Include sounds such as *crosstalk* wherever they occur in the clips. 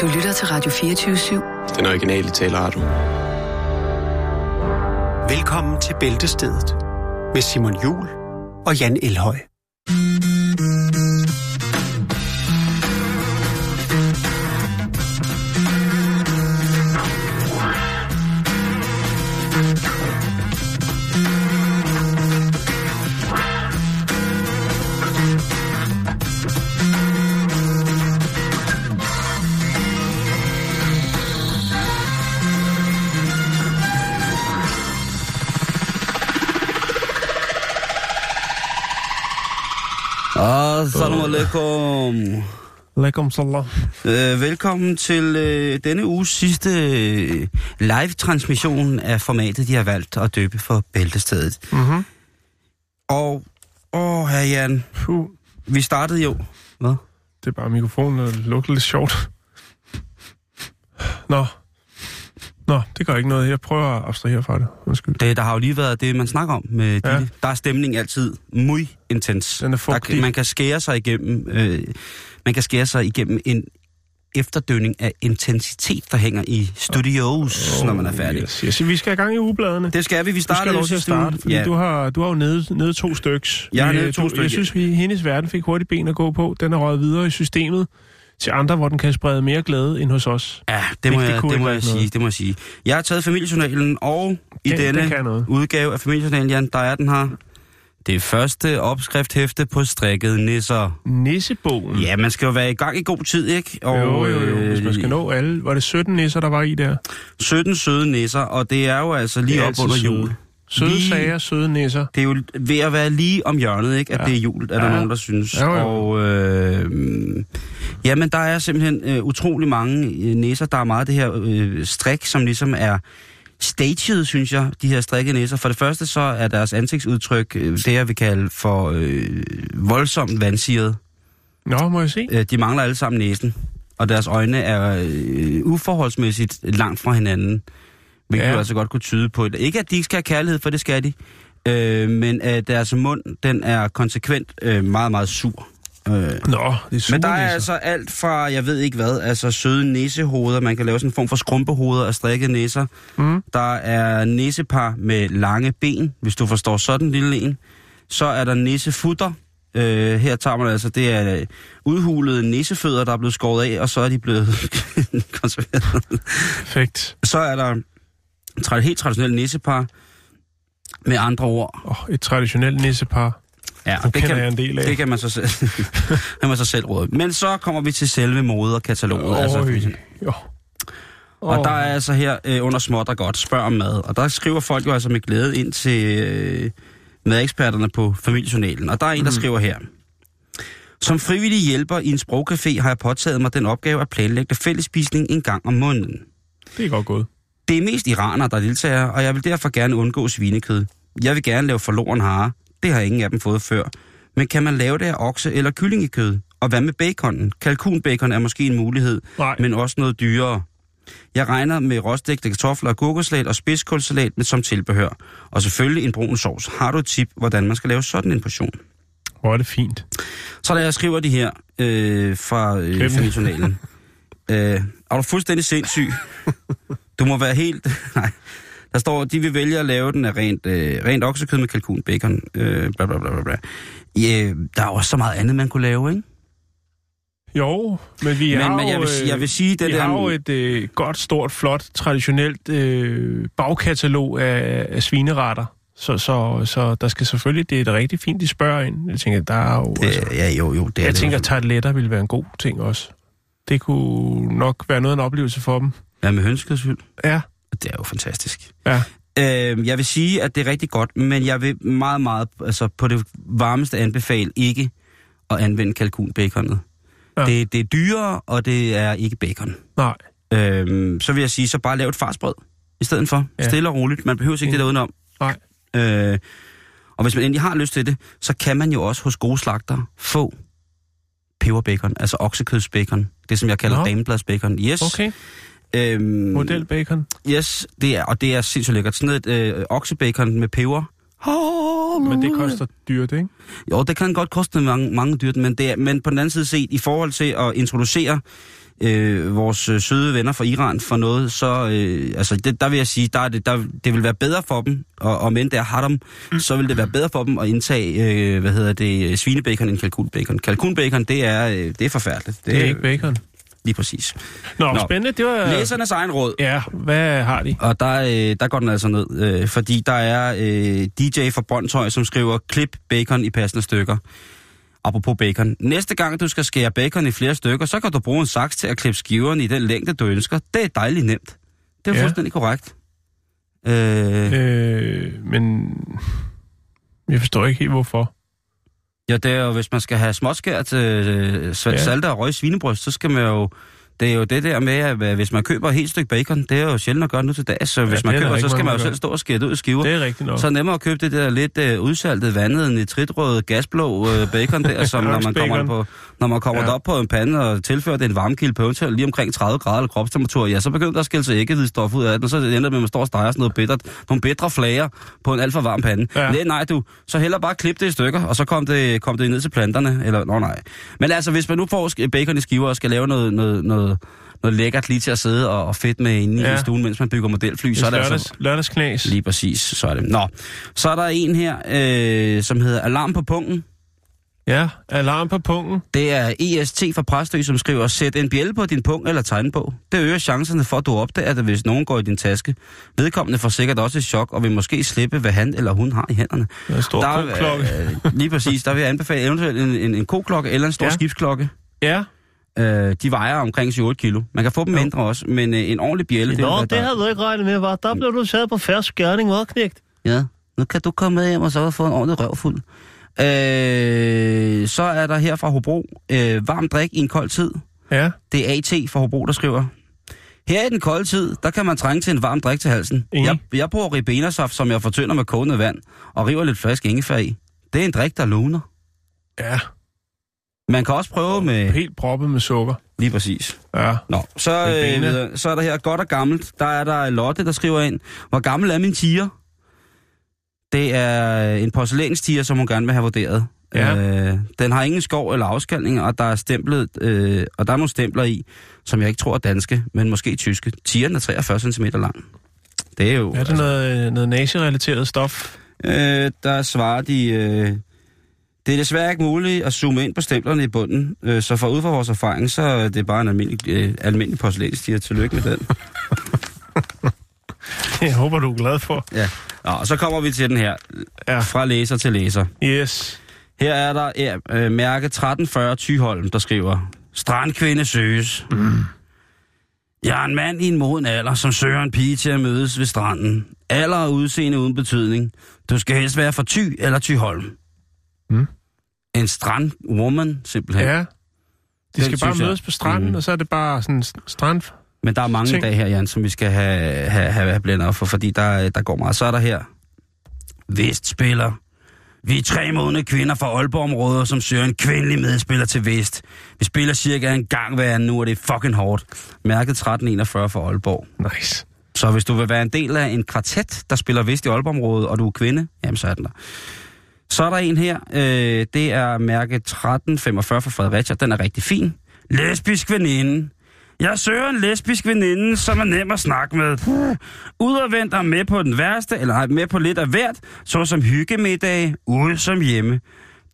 Du lytter til Radio 24-7. Den originale taleradio. Velkommen til Bæltestedet med Simon Jul og Jan Elhøj. Alaikum. Lækkom salam. Øh, velkommen til øh, denne uges sidste øh, live-transmission af formatet, de har valgt at døbe for Bæltestedet. Mhm. Og, åh, herr Jan, Puh, vi startede jo... Hvad? det er bare mikrofonen, der lugter lidt sjovt. Nå. Nå, det gør ikke noget. Jeg prøver at abstrahere fra det. Undskyld. Det, der har jo lige været det, man snakker om med Ja. ja. Der er stemning altid muy intens. Den er der, man kan skære sig igennem... Øh, man kan skære sig igennem en efterdønning af intensitet, der hænger i studios, oh, når man er færdig. Yes, yes. Vi skal have gang i ugebladene. Det skal vi. Vi Du skal jo lov til at starte, fordi Ja. du, har, du har jo nede, nede to styks. Jeg har Vi, nede øh, to du, stykker. Jeg synes, vi hendes verden fik hurtigt ben at gå på. Den er røget videre i systemet til andre, hvor den kan sprede mere glæde end hos os. Ja, det må, Det- det jeg, det ikke må jeg noget. sige. Det må jeg sige. Jeg har taget familiejournalen, og i Den- den denne noget. udgave af familiejournalen, Jan, der er den her. Det første opskrifthæfte på strikket nisser. Nissebogen. Ja, man skal jo være i gang i god tid, ikke? Og, jo, jo, jo. Hvis man skal øh, nå alle. Var det 17 nisser, der var i der? 17 søde nisser, og det er jo altså lige Det op under søde. jul. Søde Lige- sager, søde nisser. Det er jo ved at være lige om hjørnet, ikke? At Ja. det er jul, er der Ja. nogen, der synes. Jo, jo. Og øh, jamen, der er simpelthen øh, utrolig mange øh, næser. Der er meget det her øh, strik, som ligesom er staged, synes jeg, de her strikke næser. For det første så er deres ansigtsudtryk øh, det, jeg vil kalde for øh, voldsomt vandsiret. Nå, må jeg se? Øh, de mangler alle sammen næsen, og deres øjne er øh, uforholdsmæssigt langt fra hinanden. Hvilket Ja. jo altså godt kunne tyde på. Ikke at de ikke skal have kærlighed, for det skal de. Øh, men at deres mund, den er konsekvent øh, meget, meget sur. Øh, Nå, det er sure men der er nisser. altså alt fra, jeg ved ikke hvad, altså søde næsehoveder. Man kan lave sådan en form for skrumpehoveder af strikkede næser. Mm. Der er næsepar med lange ben, hvis du forstår sådan en lille en. Så er der næsefutter. Øh, her tager man altså, det er øh, udhulede næsefødder, der er blevet skåret af, og så er de blevet *laughs* konserveret. Perfekt. Så er der tra- helt traditionelt næsepar. Med andre ord. Oh, et traditionelt nissepar. Ja, Det kender jeg en del af. Det kan man så selv, *laughs* kan man så selv råde. Men så kommer vi til selve moderkataloget. altså, Øj, jo. Og der er altså her øh, under småt og godt, spørg om mad. Og der skriver folk jo altså med glæde ind til øh, madeksperterne på familiejournalen. Og der er en, der Mhm. skriver her. Som frivillig hjælper i en sprogcafé har jeg påtaget mig den opgave at planlægge fællesspisning en gang om måneden. Det er godt gået. Det er mest iranere, der deltager, og jeg vil derfor gerne undgå svinekød. Jeg vil gerne lave forloren hare. Det har ingen af dem fået før. Men kan man lave det af okse- eller kyllingekød? Og hvad med baconen? Kalkunbacon er måske en mulighed, Nej. men også noget dyrere. Jeg regner med råstegte kartofler og gurkesalat og spidskålsalat med som tilbehør. Og selvfølgelig en brun sovs. Har du et tip, hvordan man skal lave sådan en portion? Hvor er det fint. Så da jeg skriver de her øh, fra øh, familiejournalen. *laughs* øh, er du fuldstændig sindssyg? *laughs* Du må være helt... *laughs* Nej. Der står, de vil vælge at lave den af rent, øh, rent oksekød med kalkun, bacon, øh, bla bla bla bla, bla. Ja, der er også så meget andet, man kunne lave, ikke? Jo, men vi har men jeg, vil, øh, jeg vil sige, det vi der... har jo et øh, godt, stort, flot, traditionelt øh, bagkatalog af, af svineretter. Så, så, så der skal selvfølgelig, det er et rigtig fint, de spørger ind. Jeg tænker, der er jo... det, altså, ja, jo, jo, det er jeg det. tænker, at tarteletter ville være en god ting også. Det kunne nok være noget af en oplevelse for dem. Hvad med hønskødsfyld? Ja, Det er jo fantastisk. ja. Øh, jeg vil sige, at det er rigtig godt, men jeg vil meget, meget, altså på det varmeste anbefale ikke at anvende kalkunbaconet. Ja. Ja. Det, det er dyrere, og det er ikke bacon. Nej. Øhm, så vil jeg sige, så bare lav et farsbrød i stedet for. Ja. Ja. Stille og roligt. Man behøver ikke det der udenom. Nej. Øh, og hvis man endelig har lyst til det, så kan man jo også hos gode slagter få peberbacon, altså oksekødsbacon. Det, som jeg kalder damebladsbacon. Yes. Okay. Øhm, Modelbacon. Yes, det er, og det er sindssygt lækkert. Sådan et øh, oksebacon med peber. Men det koster dyrt, ikke? Jo, det kan godt koste mange, mange dyrt, men, det er, men på den anden side set, i forhold til at introducere øh, vores øh, søde venner fra Iran for noget, så øh, altså det, der vil jeg sige, der er det, der, det vil være bedre for dem, og, og men det er haram, så vil det være bedre for dem at indtage, øh, hvad hedder det, svinebacon end kalkunbacon. Kalkunbacon, det er, øh, det er forfærdeligt. Det, det er ikke bacon. Lige præcis. Nå, Nå, spændende. Det var... Læsernes egen råd. Ja, hvad har de? Og der, øh, der går den altså ned, øh, fordi der er øh, DJ fra Brøndshøj, som skriver, klip bacon i passende stykker. Apropos bacon. Næste gang, du skal skære bacon i flere stykker, så kan du bruge en saks til at klippe skiverne i den længde, du ønsker. Det er dejligt nemt. Det er ja. fuldstændig korrekt. Øh... Øh, men jeg forstår ikke helt, hvorfor. Ja, det er jo, hvis man skal have småskær til øh, salte og røg svinebryst, så skal man jo det er jo det der med, at hvis man køber et helt stykke bacon, det er jo sjældent at gøre nu til dag, så ja, hvis man køber, så skal man jo selv stå og skære ud i skiver. Det er rigtigt nok. Så er nemmere at købe det der lidt uh, udsaltet, vandet, nitritrøde, gasblå uh, bacon der, som *laughs* når man kommer, på, når man kommer ja. op på en pande og tilfører det en varmekilde på eventuelt lige omkring 30 grader eller kropstemperatur, ja, så begynder der at skille sig æggehvidstof ud af den, og så ender det med, at man står og steger sådan noget bittert, nogle bedre flager på en alt for varm pande. Ja. Nej, nej, du, så heller bare klip det i stykker, og så kom det, kom det ned til planterne, eller, nå nej. Men altså, hvis man nu får bacon i skiver og skal lave noget, noget, noget noget lækkert lige til at sidde og, og fedt med inde ja. i stuen, mens man bygger modelfly. Så er det lørdags, altså, lørdagsknæs. Lige præcis, så er det. Nå, så er der en her, øh, som hedder Alarm på punkten. Ja, alarm på punkten. Det er EST fra Præstø, som skriver, sæt en bjælle på din punkt eller tegn på. Det øger chancerne for, at du opdager det, hvis nogen går i din taske. Vedkommende får sikkert også et chok, og vil måske slippe, hvad han eller hun har i hænderne. En stor der. Øh, lige præcis, der vil jeg anbefale eventuelt en, en, en koklokke eller en stor ja. skibsklokke. Ja, Øh, de vejer omkring 7-8 kilo. Man kan få dem jo. mindre også, men øh, en ordentlig bjælle... Nå, det, det havde du ikke regnet med, var. Der blev du taget på færre skærning, var knægt. Ja, nu kan du komme med hjem og så få en ordentlig røvfuld. Øh, så er der her fra Hobro, øh, varm drik i en kold tid. Ja. Det er AT fra Hobro, der skriver. Her i den kolde tid, der kan man trænge til en varm drik til halsen. Jeg, jeg bruger ribenasaft, som jeg fortynder med kogende vand, og river lidt frisk ingefær i. Det er en drik, der luner. Ja. Man kan også prøve med... Helt proppet med sukker. Lige præcis. Ja. Nå, så, øh, så er der her godt og gammelt. Der er der Lotte, der skriver ind. Hvor gammel er min tiger? Det er en porcelænstiger, som hun gerne vil have vurderet. Ja. Øh, den har ingen skov eller afskalning, og der er stemplet, øh, og der er nogle stempler i, som jeg ikke tror er danske, men måske tyske. Tigeren er 43 cm lang. Det er jo... Er det altså, noget, noget nazi-relateret stof? Øh, der svarer de... Øh, det er desværre ikke muligt at zoome ind på stemplerne i bunden, øh, så for ud fra vores erfaring, så er det bare en almindelig, øh, almindelig porcelænsstiger. Tillykke med den. *laughs* Jeg håber, du er glad for. Ja, Nå, og så kommer vi til den her. Ja. Fra læser til læser. Yes. Her er der ja, øh, mærke 1340 Tyholm, der skriver, Strandkvinde søges. Mm. Jeg er en mand i en moden alder, som søger en pige til at mødes ved stranden. Alder og udseende uden betydning. Du skal helst være fra Ty eller Tyholm. Mm. En strandwoman, simpelthen. Ja. De Den skal bare mødes jeg, på stranden, mm. og så er det bare sådan strand... Men der er mange ting. dage her, Jan, som vi skal have, have, have, have op for, fordi der, der går meget. Så er der her. Vest spiller. Vi er tre modne kvinder fra Aalborg-området, som søger en kvindelig medspiller til Vest. Vi spiller cirka en gang hver anden nu, og det er fucking hårdt. Mærket 1341 for Aalborg. Nice. Så hvis du vil være en del af en kvartet, der spiller Vest i Aalborg-området, og du er kvinde, jamen så er den der. Så er der en her, øh, det er mærke 1345 fra Fredericia. Den er rigtig fin. Lesbisk veninde. Jeg søger en lesbisk veninde, som er nem at snakke med. Udadvendt og med på den værste, eller med på lidt af hvert, såsom hyggemiddag, ude som hjemme.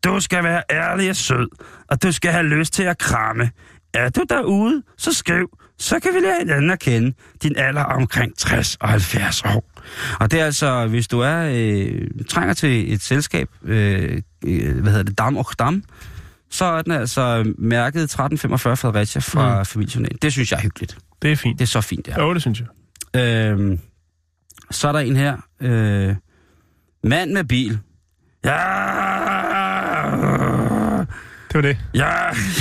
Du skal være ærlig og sød, og du skal have lyst til at kramme. Er du derude, så skriv, så kan vi lære hinanden at kende. Din alder omkring 60 og 70 år. Og det er altså, hvis du er øh, trænger til et selskab, øh, øh, hvad hedder det, Dam og Dam, så er den altså mærket 1345 Fredericia fra mm. familiejournalen. Det synes jeg er hyggeligt. Det er fint. Det er så fint, ja. Jo, det synes jeg. Øh, så er der en her. Øh, mand med bil. Ja! Det var det. Ja!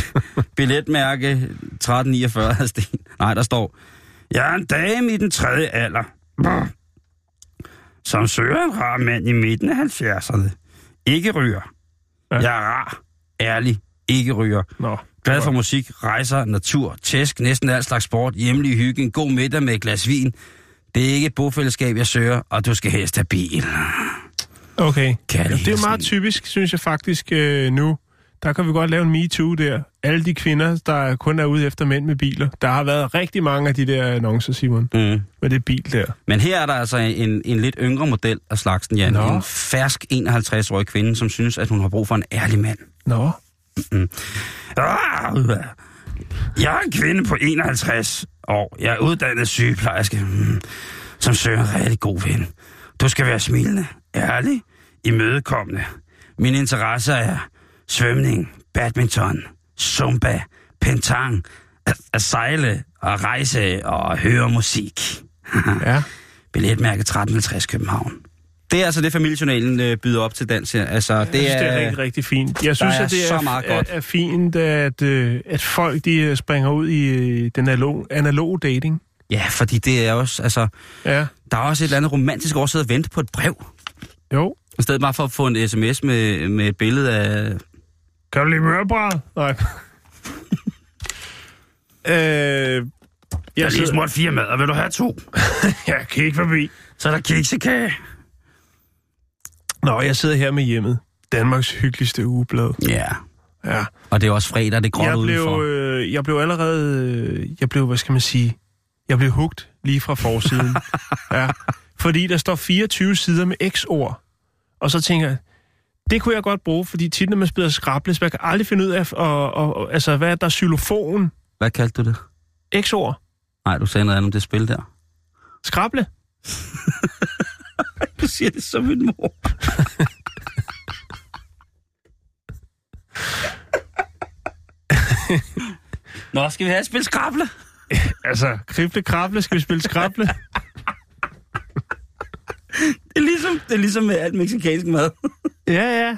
*laughs* Billetmærke 1349 af Sten. Nej, der står. Jeg er en dame i den tredje alder som søger en rar mand i midten af 70'erne. Ikke ryger. Ja. Jeg er rar, ærlig, ikke ryger. Nå. Glad for musik, rejser, natur, tæsk, næsten al slags sport, hjemlig hygge, en god middag med et glas vin. Det er ikke et bofællesskab, jeg søger, og du skal helst have bil. Okay. Ja, det er meget typisk, synes jeg faktisk, øh, nu. Der kan vi godt lave en MeToo der. Alle de kvinder, der kun er ude efter mænd med biler. Der har været rigtig mange af de der annoncer, Simon. Mm. Med det bil der. Men her er der altså en, en lidt yngre model af slagsen, Jan. Nå. En fersk 51-årig kvinde, som synes, at hun har brug for en ærlig mand. Nå. Ah, Jeg er en kvinde på 51 år. Jeg er uddannet sygeplejerske, mm, som søger en rigtig god ven. Du skal være smilende, ærlig, imødekommende. Mine interesser er svømning, badminton, zumba, pentang, at, at sejle og rejse og høre musik. *laughs* Ja. Billetmærke 1350 København. Det er altså det, familiejournalen øh, byder op til dans her. Altså, Det, det jeg synes, er, det er rigtig, rigtig fint. Jeg synes, er at det så er, meget er, godt. er fint, at, øh, at folk de øh, springer ud i den analoge, analoge dating. Ja, fordi det er også, altså, Ja. der er også et eller andet romantisk over at vente på et brev. Jo. I stedet bare for at få en sms med, med et billede af... Kan du lide mørbrad? Nej. *laughs* øh, jeg sidder... smurt fire mad, og vil du have to? *laughs* Jeg kan ikke forbi. Så er der kiksekage. Nå, jeg sidder her med hjemmet. Danmarks hyggeligste ugeblad. Ja, Ja. og det er også fredag, det gråt Jeg udenfor. blev, øh, jeg blev allerede... Øh, jeg blev, hvad skal man sige... Jeg blev hugt lige fra forsiden. *laughs* ja. Fordi der står 24 sider med x-ord. Og så tænker jeg, det kunne jeg godt bruge, fordi tit, når man spiller skrables, man kan aldrig finde ud af, og, og, og, altså, hvad er der xylofon? Hvad kaldte du det? X-ord. Nej, du sagde noget andet om det spil der. Skrable. *laughs* Du siger det som min mor. *laughs* Nå, skal vi have et spil skrable? Altså, krible, krable, skal vi spille skrable? *laughs* Det er ligesom, det er ligesom med alt meksikansk mad. *laughs* ja, ja.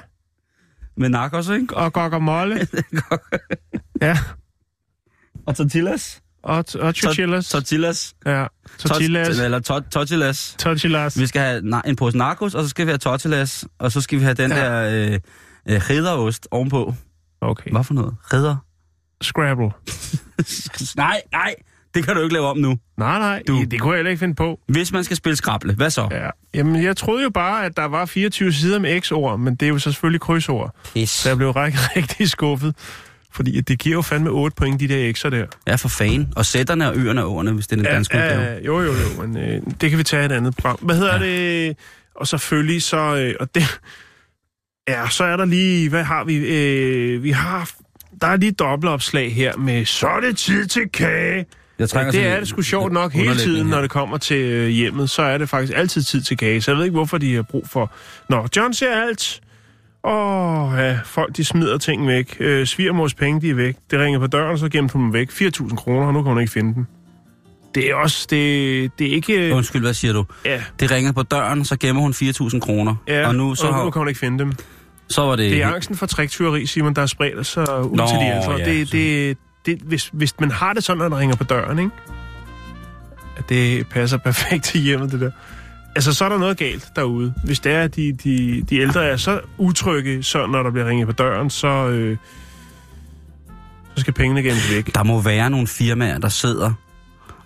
Med narkos, ikke? Og guacamole. *laughs* ja. Og tortillas. Og, og tortillas. Tortillas. Ja. Tortillas. Tot- Eller tot- tortillas. Tortillas. Vi skal have na- en pose narkos, og så skal vi have tortillas, og så skal vi have den Ja. ja. der øh, øh, ridderost ovenpå. Okay. Hvad for noget? Ridder? Scrabble. *laughs* nej, nej, det kan du ikke lave om nu. Nej, nej, Du. det kunne jeg heller ikke finde på. Hvis man skal spille skrable, hvad så? Ja. Jamen, jeg troede jo bare, at der var 24 sider med x-ord, men det er jo så selvfølgelig krydsord. Pis. Så jeg blev rigtig, *laughs* rigtig skuffet. Fordi det giver jo fandme 8 point, de der x'er der. Ja, for fan. Og sætterne og øerne og åerne, hvis det er den danske udgave. ja, jo, jo, jo, men øh, det kan vi tage et andet program. Hvad hedder ja. det? Og selvfølgelig så... Øh, og det, ja, så er der lige... Hvad har vi? Øh, vi har... Der er lige dobbeltopslag her med, så er det tid til kage. Jeg Ja, det er det sgu sjovt nok hele tiden, her. når det kommer til øh, hjemmet. Så er det faktisk altid tid til kage. Så jeg ved ikke, hvorfor de har brug for... Nå, John ser alt. Åh, ja, folk de smider ting væk. Øh, svigermors penge, de er væk. Det ringer på døren, så gemmer hun dem væk. 4.000 kroner, og nu kan hun ikke finde dem. Det er også... Det, det er ikke... Undskyld, hvad siger du? Ja, Det ringer på døren, så gemmer hun 4.000 kroner. ja og nu, så, og nu har, kan hun ikke finde dem. så var det... Det er angsten for triktyveri, Simon, der er spredt sig ud Nå, til de ældre. ja, det, så- det, det, hvis, hvis man har det sådan, når der ringer på døren, ikke? At det passer perfekt til hjemmet, det der. Altså, så er der noget galt derude. Hvis det er, at de, de, de ældre er så utrygge, så når der bliver ringet på døren, så, øh, så skal pengene gemmes væk. Der må være nogle firmaer, der sidder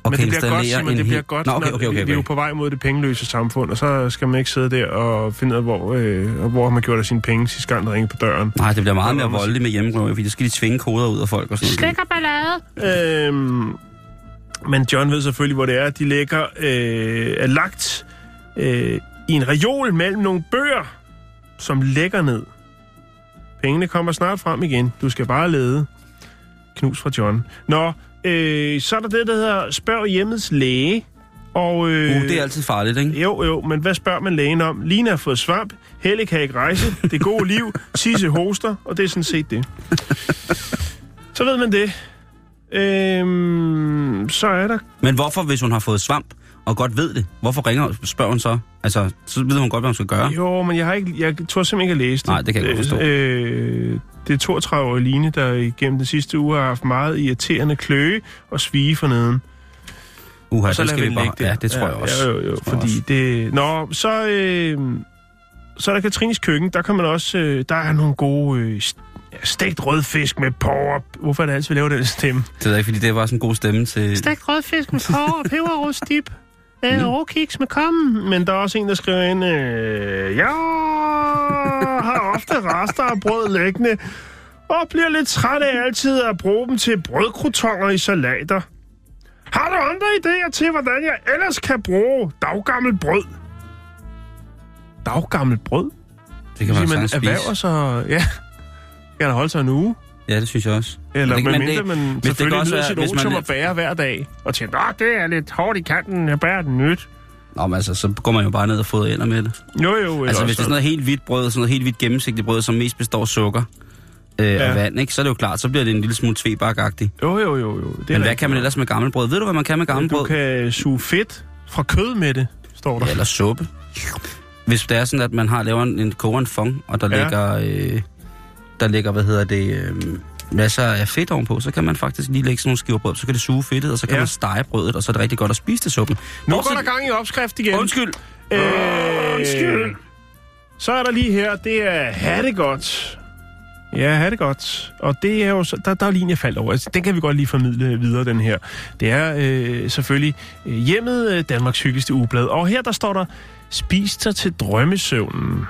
og Men det bliver godt, Simon, det bliver godt. Nå, okay, når- okay, okay, Vi, er jo okay. på vej mod det pengeløse samfund, og så skal man ikke sidde der og finde ud af, hvor, øh, hvor har man gjort af sine penge sidste gang, der ringer på døren. Nej, det bliver meget mere voldeligt med hjemmerøver, fordi der skal de tvinge koder ud af folk og sådan noget. ballade. Øhm, men John ved selvfølgelig, hvor det er. De ligger øh, er lagt øh, i en reol mellem nogle bøger, som lægger ned. Pengene kommer snart frem igen. Du skal bare lede. Knus fra John. Nå, øh, så er der det, der hedder Spørg hjemmets læge. Og, øh, Uh, det er altid farligt, ikke? jo, jo, men hvad spørger man lægen om? Lina har fået svamp, Helle kan ikke rejse, det gode liv, *laughs* Sisse hoster, og det er sådan set det. Så ved man det. Øhm, så er der... Men hvorfor, hvis hun har fået svamp, og godt ved det, hvorfor ringer spørger hun så? Altså, så ved hun godt, hvad hun skal gøre. Jo, men jeg har ikke, jeg tror simpelthen ikke, at læse det. Nej, det kan jeg godt forstå. Øh, det er 32-årige Line, der igennem den sidste uge har haft meget irriterende kløe og svige for neden. Uha, og så det skal vi bare... der. Ja, det tror ja, jeg også. Ja, jo, jo, Det jeg fordi også. det... Nå, så, øh, så er der Katrines køkken. Der kan man også... Øh, der er nogle gode... Øh, stegt rødfisk med porre. Hvorfor er det altid, vi laver den stemme? Det ved jeg ikke, fordi det var sådan en god stemme til... Stegt rødfisk med porre, peberrostdip. Øh, råkiks med kommen. Men der er også en, der skriver ind... Øh, jeg har ofte rester af brød liggende. og bliver lidt træt af altid at bruge dem til brødkrutonger i salater. Har du andre idéer til, hvordan jeg ellers kan bruge daggammel brød? Daggammel brød? Det kan man man erhverver sig... Ja, kan der holde sig en uge? Ja, det synes jeg også. Eller Men med det- mindre det- man hvis det selvfølgelig kan også nyder være, sit otium er- og bærer hver dag. Og tænker, Nå, det er lidt hårdt i kanten, jeg bærer den nyt. Nå, men altså, så går man jo bare ned og fodrer ender med det. Jo, jo. Altså, hvis det er sådan noget helt hvidt brød, sådan noget helt hvidt gennemsigtigt brød, som mest består af sukker øh, Ja. og vand, ikke? så er det jo klart, så bliver det en lille smule tvebakagtigt. Jo, jo, jo, jo. Det Men hvad rigtigt. kan man ellers med gammelt brød? Ved du, hvad man kan med gammelt Du kan suge fedt fra kød med det, står der. Ja, eller suppe. Hvis det er sådan, at man har lavet en, koger en fong, og der Ja. ligger, øh, der ligger, hvad hedder det, øh, masser af fedt ovenpå, så kan man faktisk lige lægge sådan nogle skiver brød, så kan det suge fedtet, og så kan Ja. man stege brødet, og så er det rigtig godt at spise til suppen. Nu Bortset- går der gang i opskrift igen. Undskyld. Øh, Undskyld. Så er der lige her, det er ha' det godt. Ja, ha' det godt. Og det er jo, så, der, der er linje faldt over. Altså, den kan vi godt lige formidle videre, den her. Det er øh, selvfølgelig øh, hjemmet øh, Danmarks hyggeligste ugeblad. Og her der står der, spis dig til drømmesøvnen.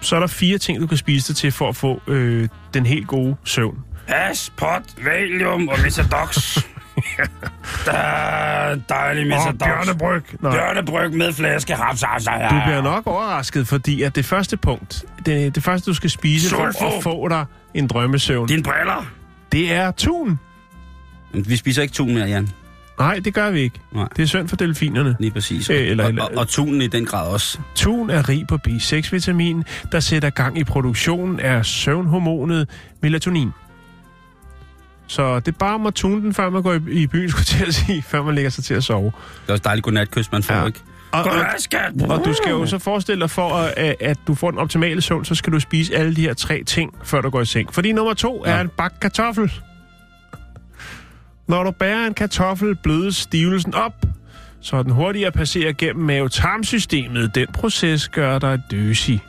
Så er der fire ting, du kan spise dig til for at få øh, den helt gode søvn. Pas, pot, valium og Misadox. *laughs* der er dejlig Og bjørnebryg. Nej. Bjørnebryg med flaske. Haps, haps, haps. Du bliver nok overrasket, fordi at det første punkt, det, det første du skal spise for Sulfo. at få dig en drømmesøvn, Dine briller. det er tun. Vi spiser ikke tun mere, Jan. Nej, det gør vi ikke. Nej. Det er synd for delfinerne. Lige præcis. Øh, eller- og, og, og tunen i den grad også. Tun er rig på B6-vitamin, der sætter gang i produktionen af søvnhormonet melatonin. Så det er bare om at tune den, før man går i, i byen, *laughs* skulle til at sige, før man lægger sig til at sove. Det er også dejligt godnatkys, man får, Ja. ikke? Og, og, og du skal jo så forestille dig, for at, at- du får den optimale søvn, så skal du spise alle de her tre ting, før du går i seng. Fordi nummer to Ja. er en bak kartoffel. Når du bærer en kartoffel, blødes stivelsen op, så den hurtigere passerer gennem mave-tarmsystemet. Den proces gør dig døsig.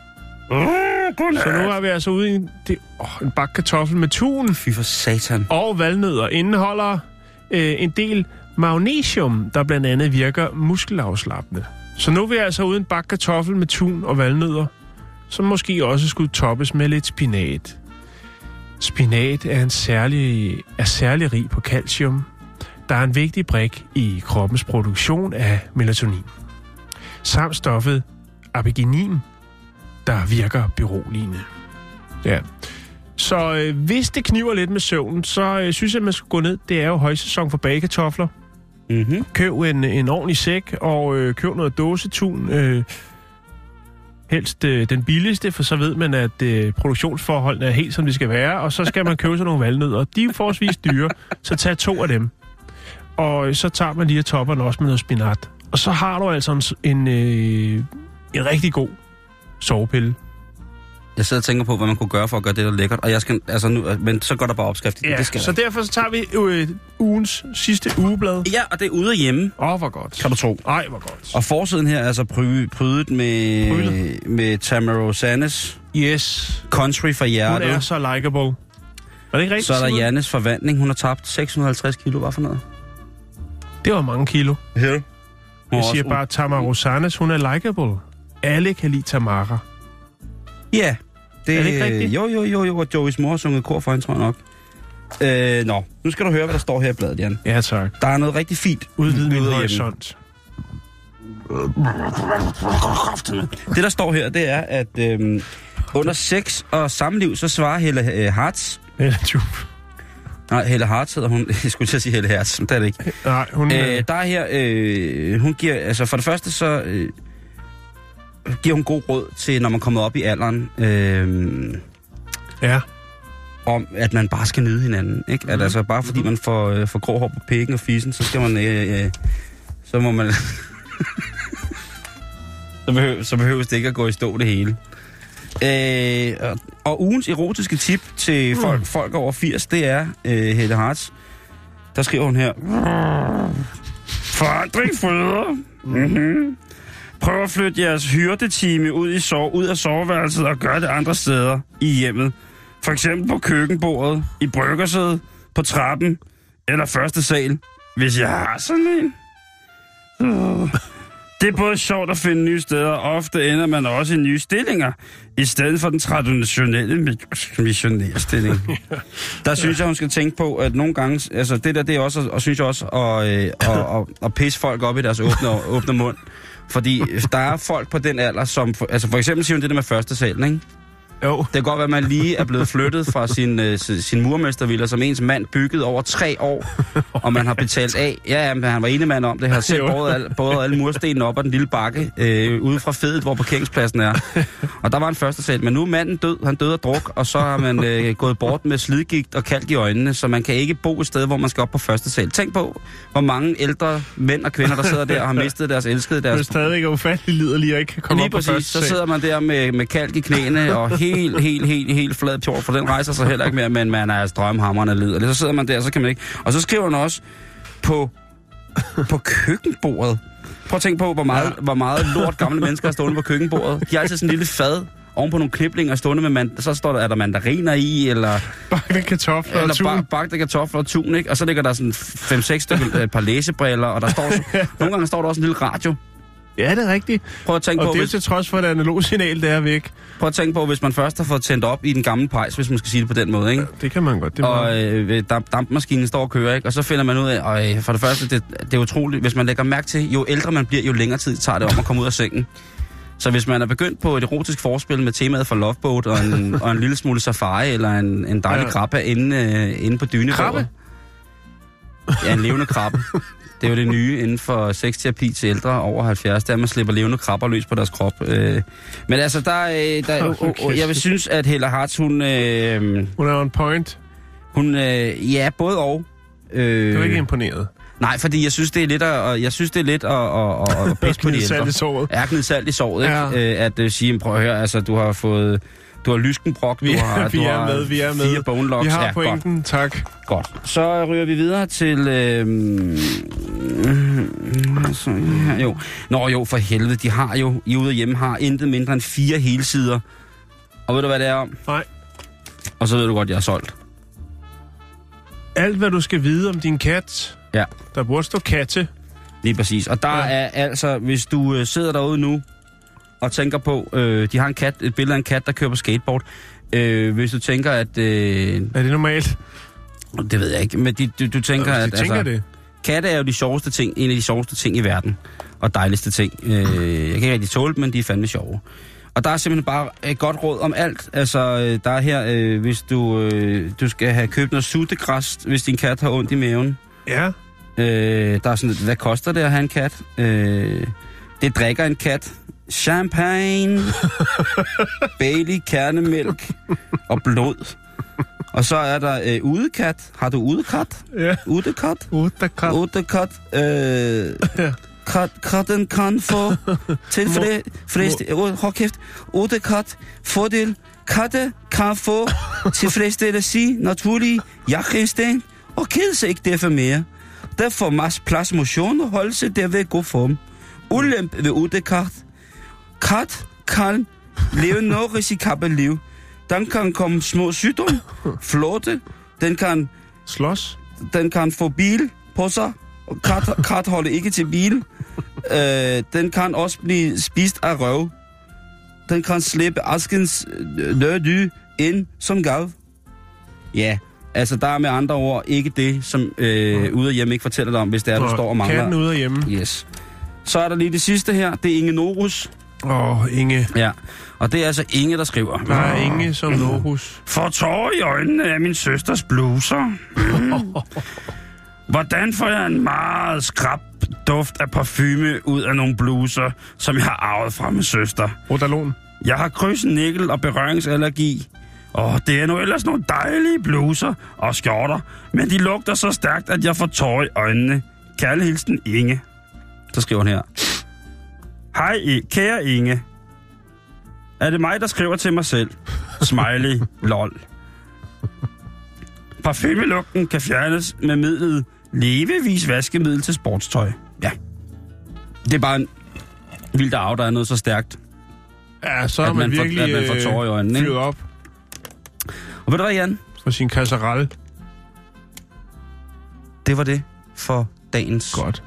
Så nu er vi altså ude i en, det, åh, en bak kartoffel med tun Fy for satan. og valnødder indeholder øh, en del magnesium, der blandt andet virker muskelafslappende. Så nu er vi altså uden bak kartoffel med tun og valnødder, som måske også skulle toppes med lidt spinat. Spinat er, en særlig, er særlig rig på calcium, der er en vigtig brik i kroppens produktion af melatonin. Samt stoffet abigenin, der virker beroligende. Ja. Så øh, hvis det kniver lidt med søvnen, så øh, synes jeg, at man skal gå ned. Det er jo højsæson for bagekartofler. Mm-hmm. Køb en, en ordentlig sæk, og øh, køb noget dåsetun. Øh, helst øh, den billigste, for så ved man, at øh, produktionsforholdene er helt som de skal være. Og så skal man købe sig nogle valnødder. De er forholdsvis dyre, så tag to af dem. Og øh, så tager man lige af topperne også med noget spinat. Og så har du altså en, en, øh, en rigtig god sovepille. Jeg sidder og tænker på, hvad man kunne gøre for at gøre det der lækkert. Og jeg skal, altså nu, men så går der bare opskrift. Ja, det skal så der. derfor så tager vi øh, ugens sidste ugeblad. Ja, og det er ude og hjemme, Åh, oh, hvor godt. kan du tro. Ej, hvor godt. Og forsiden her er altså pry, prydet med, Prydet. med Tamara Sannes Yes. Country for Hun hjertet. er så likable. Er det ikke rigtigt? Så er der? Jannes forvandling. Hun har tabt 650 kilo. Hvad for noget? Det var mange kilo. Ja. Jeg siger bare, Tamara Rosanes, hun er likable. Alle kan lide Tamara. Ja. Det, Er det ikke rigtigt? Jo, jo, jo, jo. Og Joey's mor har sunget kor for hende, tror jeg nok. Øh, nå, nu skal du høre, hvad der står her i bladet, Jan. Ja, tak. Der er noget rigtig fint. Udvid min horisont. Det, der står her, det er, at øhm, under sex og samliv, så svarer Helle øh, Hartz... Eller tjup. Nej, Helle Hartz hedder hun. *laughs* Jeg skulle til at sige Helle Hertz, men det er det ikke. Nej, hun... Øh, Øh, der er her, øh, hun giver, altså for det første så øh, giver hun god råd til, når man kommer op i alderen, øh, ja. om at man bare skal nyde hinanden. Ikke? At, Mhm. altså bare fordi man får, øh, får grå hår på pikken og fissen, så skal man, øh, øh, så må man, *laughs* så, behøver, så behøves det ikke at gå i stå det hele. Øh, og, og ugens erotiske tip til folk, Mm. folk over 80, det er øh, Helle Hartz. Der skriver hun her. Forandring føder. Mm-hmm. Prøv at flytte jeres hyrdetime ud, i sove, ud af soveværelset og gør det andre steder i hjemmet. For eksempel på køkkenbordet, i bryggersædet, på trappen eller første sal, hvis jeg har sådan en. Så Det er både sjovt at finde nye steder, og ofte ender man også i nye stillinger, i stedet for den traditionelle missionærstilling. *laughs* Der synes jeg, hun skal tænke på, at nogle gange, altså det der, det er også, og synes jeg også, at, øh, *laughs* at, at, at pisse folk op i deres åbne, åbne mund. Fordi der er folk på den alder, som, for, altså for eksempel siger hun det der med første salen, ikke? Jo. Det kan godt være, at man lige er blevet flyttet fra sin, uh, sin murmestervilla, som ens mand byggede over tre år, *laughs* og man har betalt af. Ja, ja, men han var ene mand om det. Han har selv båret alle, båret alle murstenene op ad den lille bakke øh, ude fra fedet, hvor parkeringspladsen er. Og der var en første sal, men nu er manden død. Han døde af druk, og så har man øh, gået bort med slidgigt og kalk i øjnene, så man kan ikke bo et sted, hvor man skal op på første sal. Tænk på, hvor mange ældre mænd og kvinder, der sidder der og har mistet deres elskede. Deres... Det er stadig ufattelig liderlig og ikke kan komme Lige op på præcis, første så sal. sidder man der med, med kalk i knæene og helt, *laughs* helt, helt, helt flad pjort, for den rejser sig heller ikke mere, men man er strømhammerne liderlig. Så sidder man der, så kan man ikke. Og så skriver han også på, på køkkenbordet. Prøv at tænke på, hvor meget, ja. hvor meget lort gamle mennesker er stående på køkkenbordet. De har altid sådan en lille fad oven på nogle kliplinger stående med, man, så står der, er der mandariner i, eller, Bagte kartofler og eller tun. bag, bagte kartofler og tun, ikke? Og så ligger der sådan 5-6 stykker, et par læsebriller, og der står, *laughs* nogle gange står der også en lille radio. Ja, det er rigtigt. Prøv at tænke Og på, det er hvis, til trods for, at det analog signal, det er væk. prøv at tænke på, hvis man først har fået tændt op i den gamle pejs, hvis man skal sige det på den måde, ikke? Det kan man godt. Det og øh, damp, dampmaskinen står og kører, ikke? Og så finder man ud af, og øh, for det første, det, det er utroligt, hvis man lægger mærke til, jo ældre man bliver, jo længere tid tager det om at komme ud af sengen. Så hvis man er begyndt på et erotisk forspil med temaet for Loveboat og en, *laughs* og en lille smule safari eller en, en dejlig Ja. ja. krabbe inde, øh, inde på dynebordet. Krabbe? Ja, en levende krabbe. *laughs* Det er jo det nye inden for sexterapi til ældre over 70, det er, at man slipper levende krabber løs på deres krop. Øh. Men altså, der, øh, der, Hold øh, kæft. jeg vil synes, at Hella Hartz, hun, øh, hun er on point. hun øh, ja, både og. Øh, Du er ikke imponeret. Nej, fordi jeg synes, det er lidt at, og jeg synes, det er lidt at, at, at, at *laughs* pisse på de Gnide salt i ældre. såret. Ja, salt i såret, ikke? Ja. Øh, at uh, sige, prøv at høre, altså, du har fået... Du har lyskenbrok, Vi, du har, vi du er har med, vi er med. fire bone locks. Vi har ja, pointen, tak. Godt, godt. Så ryger vi videre til... Øh, så, ja, jo. Nå jo, for helvede, de har jo, i ude og hjemme, har intet mindre end fire helsider. Og ved du, hvad det er om? Nej. Og så ved du godt, jeg er solgt. Alt, hvad du skal vide om din kat. Ja. Der burde stå katte. Lige præcis. Og der Ja. ja. er altså, hvis du øh, sidder derude nu og tænker på, øh, de har en kat, et billede af en kat, der kører på skateboard. Øh, hvis du tænker, at... Øh, Er det normalt? det ved jeg ikke, men de, du, du tænker, at... de tænker altså, det. Katte er jo de sjoveste ting, en af de sjoveste ting i verden. Og dejligste ting. Øh, jeg kan ikke rigtig tåle dem, men de er fandme sjove. Og der er simpelthen bare et godt råd om alt. Altså, øh, der er her, øh, hvis du, øh, du skal have købt noget suttegræs, hvis din kat har ondt i maven. Ja. Øh, der er sådan, hvad koster det at have en kat? Øh, det drikker en kat. Champagne, *laughs* Bailey, kernemælk og blod. Og så er der øh, udekat. Har du udekat? Ja. Udekat? Udekat. Udekat. Øh, kat, katten kan få tilfredsstillelse. Hold kæft. Udekat. Fordel. Katte kan få tilfredsstillelse naturlige jagtinstinkt og kede sig ikke derfor mere. Der får masse plads motion og holde sig derved i god form. Ulempe ved udekat. Kat kan leve noget risikabelt liv. Den kan komme små sygdomme, flåte, den kan Slås. den kan få bil på sig. Og kat, kat holder ikke til bil. Øh, den kan også blive spist af røv. Den kan slippe askens øh, lødy ind som gav. Ja, altså der er med andre ord ikke det, som øh, ude af hjemme ikke fortæller dig om, hvis det er, du Og står og mangler. Katten ude af hjemme. Yes. Så er der lige det sidste her. Det er Inge Norus. Åh, oh, Inge. Ja. Og det er altså Inge, der skriver. Der er Inge som Norhus. For tårer i øjnene af min søsters bluser. Mm. *laughs* Hvordan får jeg en meget skrab duft af parfume ud af nogle bluser, som jeg har arvet fra min søster? Rodalon. Jeg har kryds, nikkel og berøringsallergi. Og det er nu ellers nogle dejlige bluser og skjorter, men de lugter så stærkt, at jeg får tårer i øjnene. Kærlig hilsen Inge. Så skriver hun her. Hej, I- kære Inge. Er det mig, der skriver til mig selv? Smiley, *laughs* lol. Parfumelugten kan fjernes med midlet levevis vaskemiddel til sportstøj. Ja. Det er bare en vildt af, der er noget så stærkt. Ja, så er man, man får- virkelig at man får tårer i øjnene, ikke? fyret op Og ved du hvad, Jan? for sin kasserelle. Det var det for dagens Godt.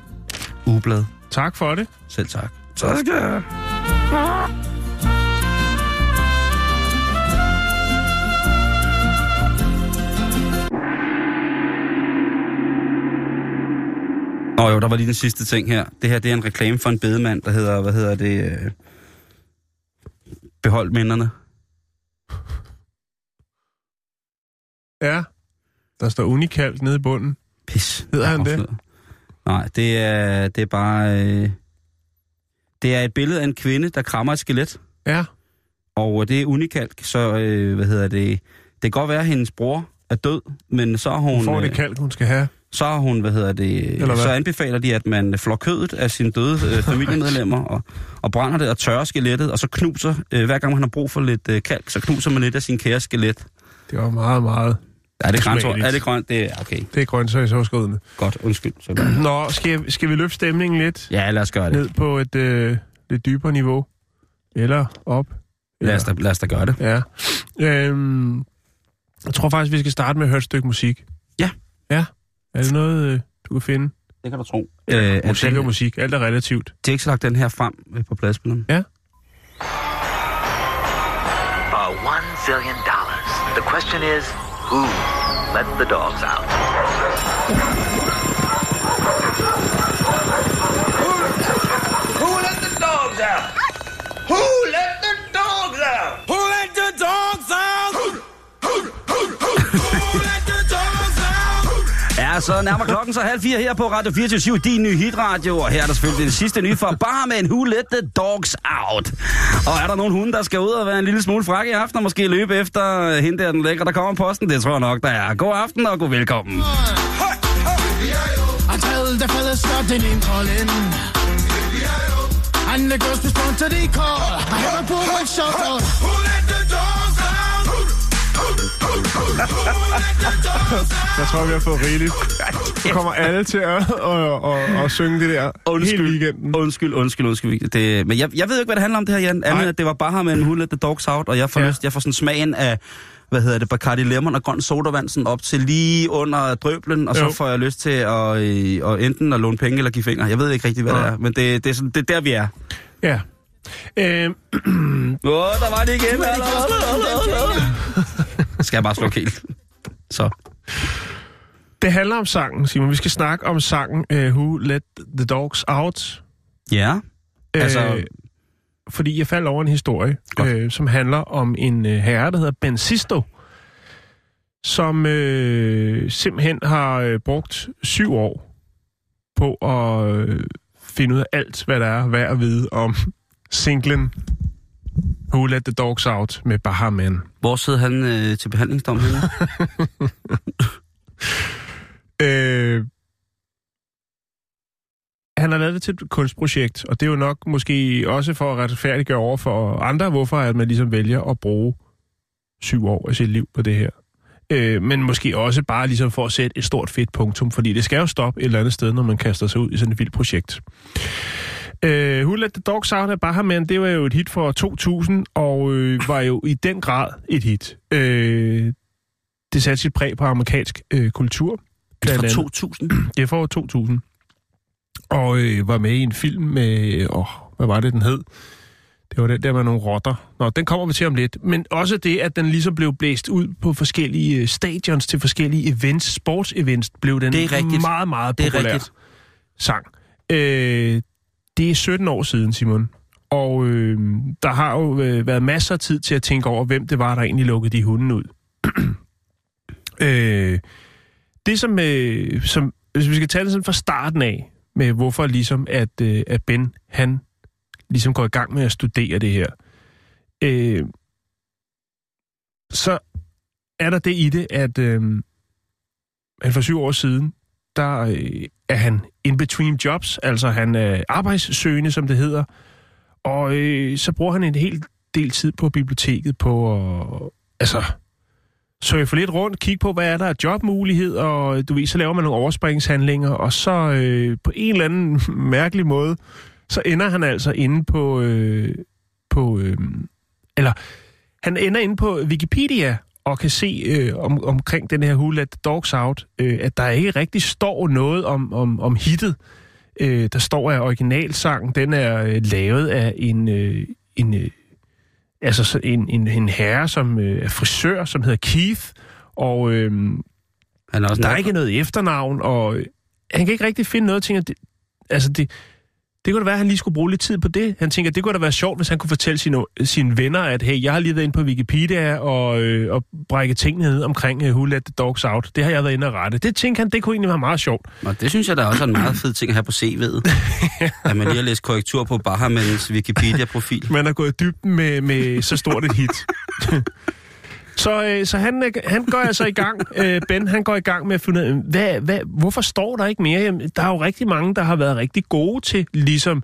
ugeblad. Tak for det. Selv tak. Så skal jeg... Nå jo, der var lige den sidste ting her. Det her det er en reklame for en bedemand, der hedder, hvad hedder det? Øh... Behold minderne. Ja. Der står unikalt nede i bunden. Pis. Hedder han det? Nej, det er, det er bare... Øh... Det er et billede af en kvinde, der krammer et skelet. Ja. Og det er unikalk, så øh, hvad hedder det? Det kan godt være, at hendes bror er død, men så har hun... Hun får det øh, kalk, hun skal have. så har hun, hvad hedder det, Eller hvad? så anbefaler de, at man flår kødet af sine døde øh, familiemedlemmer og, og brænder det og tørrer skelettet, og så knuser, øh, hver gang man har brug for lidt øh, kalk, så knuser man lidt af sin kære skelet. Det var meget, meget... Er det grønt? Er det grønt? Det er okay. Det er grøntsagsårskrydende. Godt, undskyld. Så Nå, skal, skal vi løfte stemningen lidt ja, lad os gøre det. ned på et øh, lidt dybere niveau? Eller op? Lad os da, lad os da gøre det. Ja. Øhm, jeg tror faktisk, vi skal starte med at høre et stykke musik. Ja. Ja. Er det noget, øh, du kan finde? Det kan du tro. Øh, musik og den, musik. Alt er relativt. de har ikke så lagt den her frem på pladespilleren. For one zillion dollars. The question is, who let the dogs out? Who let the dogs out? Who Ja, så nærmer klokken så halv fire her på Radio 24 din nye hitradio, og her er der selvfølgelig det sidste nye fra Barman, Who Let The Dogs Out. Og er der nogen hunde, der skal ud og være en lille smule frak i aften, og måske løbe efter hende der, den lækre, der kommer posten? Det tror jeg nok, der er. God aften og god velkommen. Until the fellas start the name calling. And the girls respond to the call. I a poor one shout out. *laughs* Jeg tror, vi har fået rigeligt. Så kommer alle til at, at, at, at synge det der hele weekenden. Undskyld, undskyld, undskyld. Det, men jeg, jeg ved ikke, hvad det handler om det her, Jan. Andet, Nej. at det var bare med en Let The Dogs Out, og jeg får, Ja. ja. lyst, jeg får sådan smagen af hvad hedder det, Bacardi Lemon og grøn sodavand sådan op til lige under drøblen, og Jo. så får jeg lyst til at, øh, at enten at låne penge eller give fingre. Jeg ved ikke rigtig, hvad Nej. det er, men det, det, er sådan, det er der, vi er. Ja. Øh, *clears throat* Åh, der var det igen. Skal jeg bare slukke helt? Så. det handler om sangen, Simon. Vi skal snakke om sangen uh, Who Let the Dogs Out. Ja. Altså- Øh, fordi jeg faldt over en historie, Godt. øh, som handler om en øh, herre, der hedder Ben Sisto, som øh, simpelthen har øh, brugt syv år på at øh, finde ud af alt, hvad der er værd at vide om singlen Who Let the Dogs Out med Bahaman. Hvor sidder han øh, til behandlingsdom henne? *laughs* Øh, han har lavet det til et kunstprojekt, og det er jo nok måske også for at retfærdiggøre over for andre, hvorfor at man ligesom vælger at bruge syv år af sit liv på det her. Øh, men måske også bare ligesom for at sætte et stort fedt punktum, fordi det skal jo stoppe et eller andet sted, når man kaster sig ud i sådan et vildt projekt. Øh, Who Let The Dogs Out af Bahaman, det var jo et hit for 2000, og øh, var jo i den grad et hit. Øh, det satte sit præg på amerikansk øh, kultur. blandt Fra andet. 2000? *clears throat* Det er for 2000. Og øh, var med i en film med... Åh, hvad var det, den hed? Det var den der med nogle rotter. Nå, den kommer vi til om lidt. Men også det, at den ligesom blev blæst ud på forskellige øh, stadions til forskellige events, sportsevents, blev den Det er rigtigt. meget, meget Det er populær rigtigt. sang. Øh, det er 17 år siden, Simon. Og øh, der har jo øh, været masser af tid til at tænke over, hvem det var, der egentlig lukkede de hunde ud. *clears throat* øh, det som, øh, som, hvis vi skal tage det sådan fra starten af, med hvorfor ligesom, at, øh, at Ben, han ligesom går i gang med at studere det her, øh, så er der det i det, at øh, han for syv år siden, der øh, er han in between jobs, altså han er arbejdssøgende, som det hedder, og øh, så bruger han en hel del tid på biblioteket på at, altså, surfe lidt rundt, kigge på, hvad er der af jobmulighed, og øh, du ved, så laver man nogle overspringshandlinger, og så øh, på en eller anden *laughs* mærkelig måde, så ender han altså inde på, øh, på øh, eller han ender inde på Wikipedia, og kan se øh, om, omkring den her Who Let the Dogs Out, øh, at der ikke rigtig står noget om, om, om hittet. Øh, der står, at originalsangen, den er øh, lavet af en, øh, en, øh, altså så en, en, en herre, som øh, er frisør, som hedder Keith, og øh, Han er også der er ikke noget efternavn, og øh, han kan ikke rigtig finde noget. Tænker, det, altså det, det kunne da være, at han lige skulle bruge lidt tid på det. Han tænker, det kunne da være sjovt, hvis han kunne fortælle sine, sine venner, at hey, jeg har lige været inde på Wikipedia og, øh, og brække tingene ned omkring uh, Who Let the Dogs Out. Det har jeg været inde og rette. Det tænker han, det kunne egentlig være meget sjovt. Og det synes jeg da også er en meget fed ting at have på CV'et. *laughs* at man lige har læst korrektur på Bahamans Wikipedia-profil. Man er gået i dybden med, med så stort et hit. *laughs* Så, øh, så han, øh, han går altså i gang, *laughs* øh, Ben, han går i gang med at finde ud af, hvad, hvad, hvorfor står der ikke mere? Jamen, der er jo rigtig mange, der har været rigtig gode til, ligesom,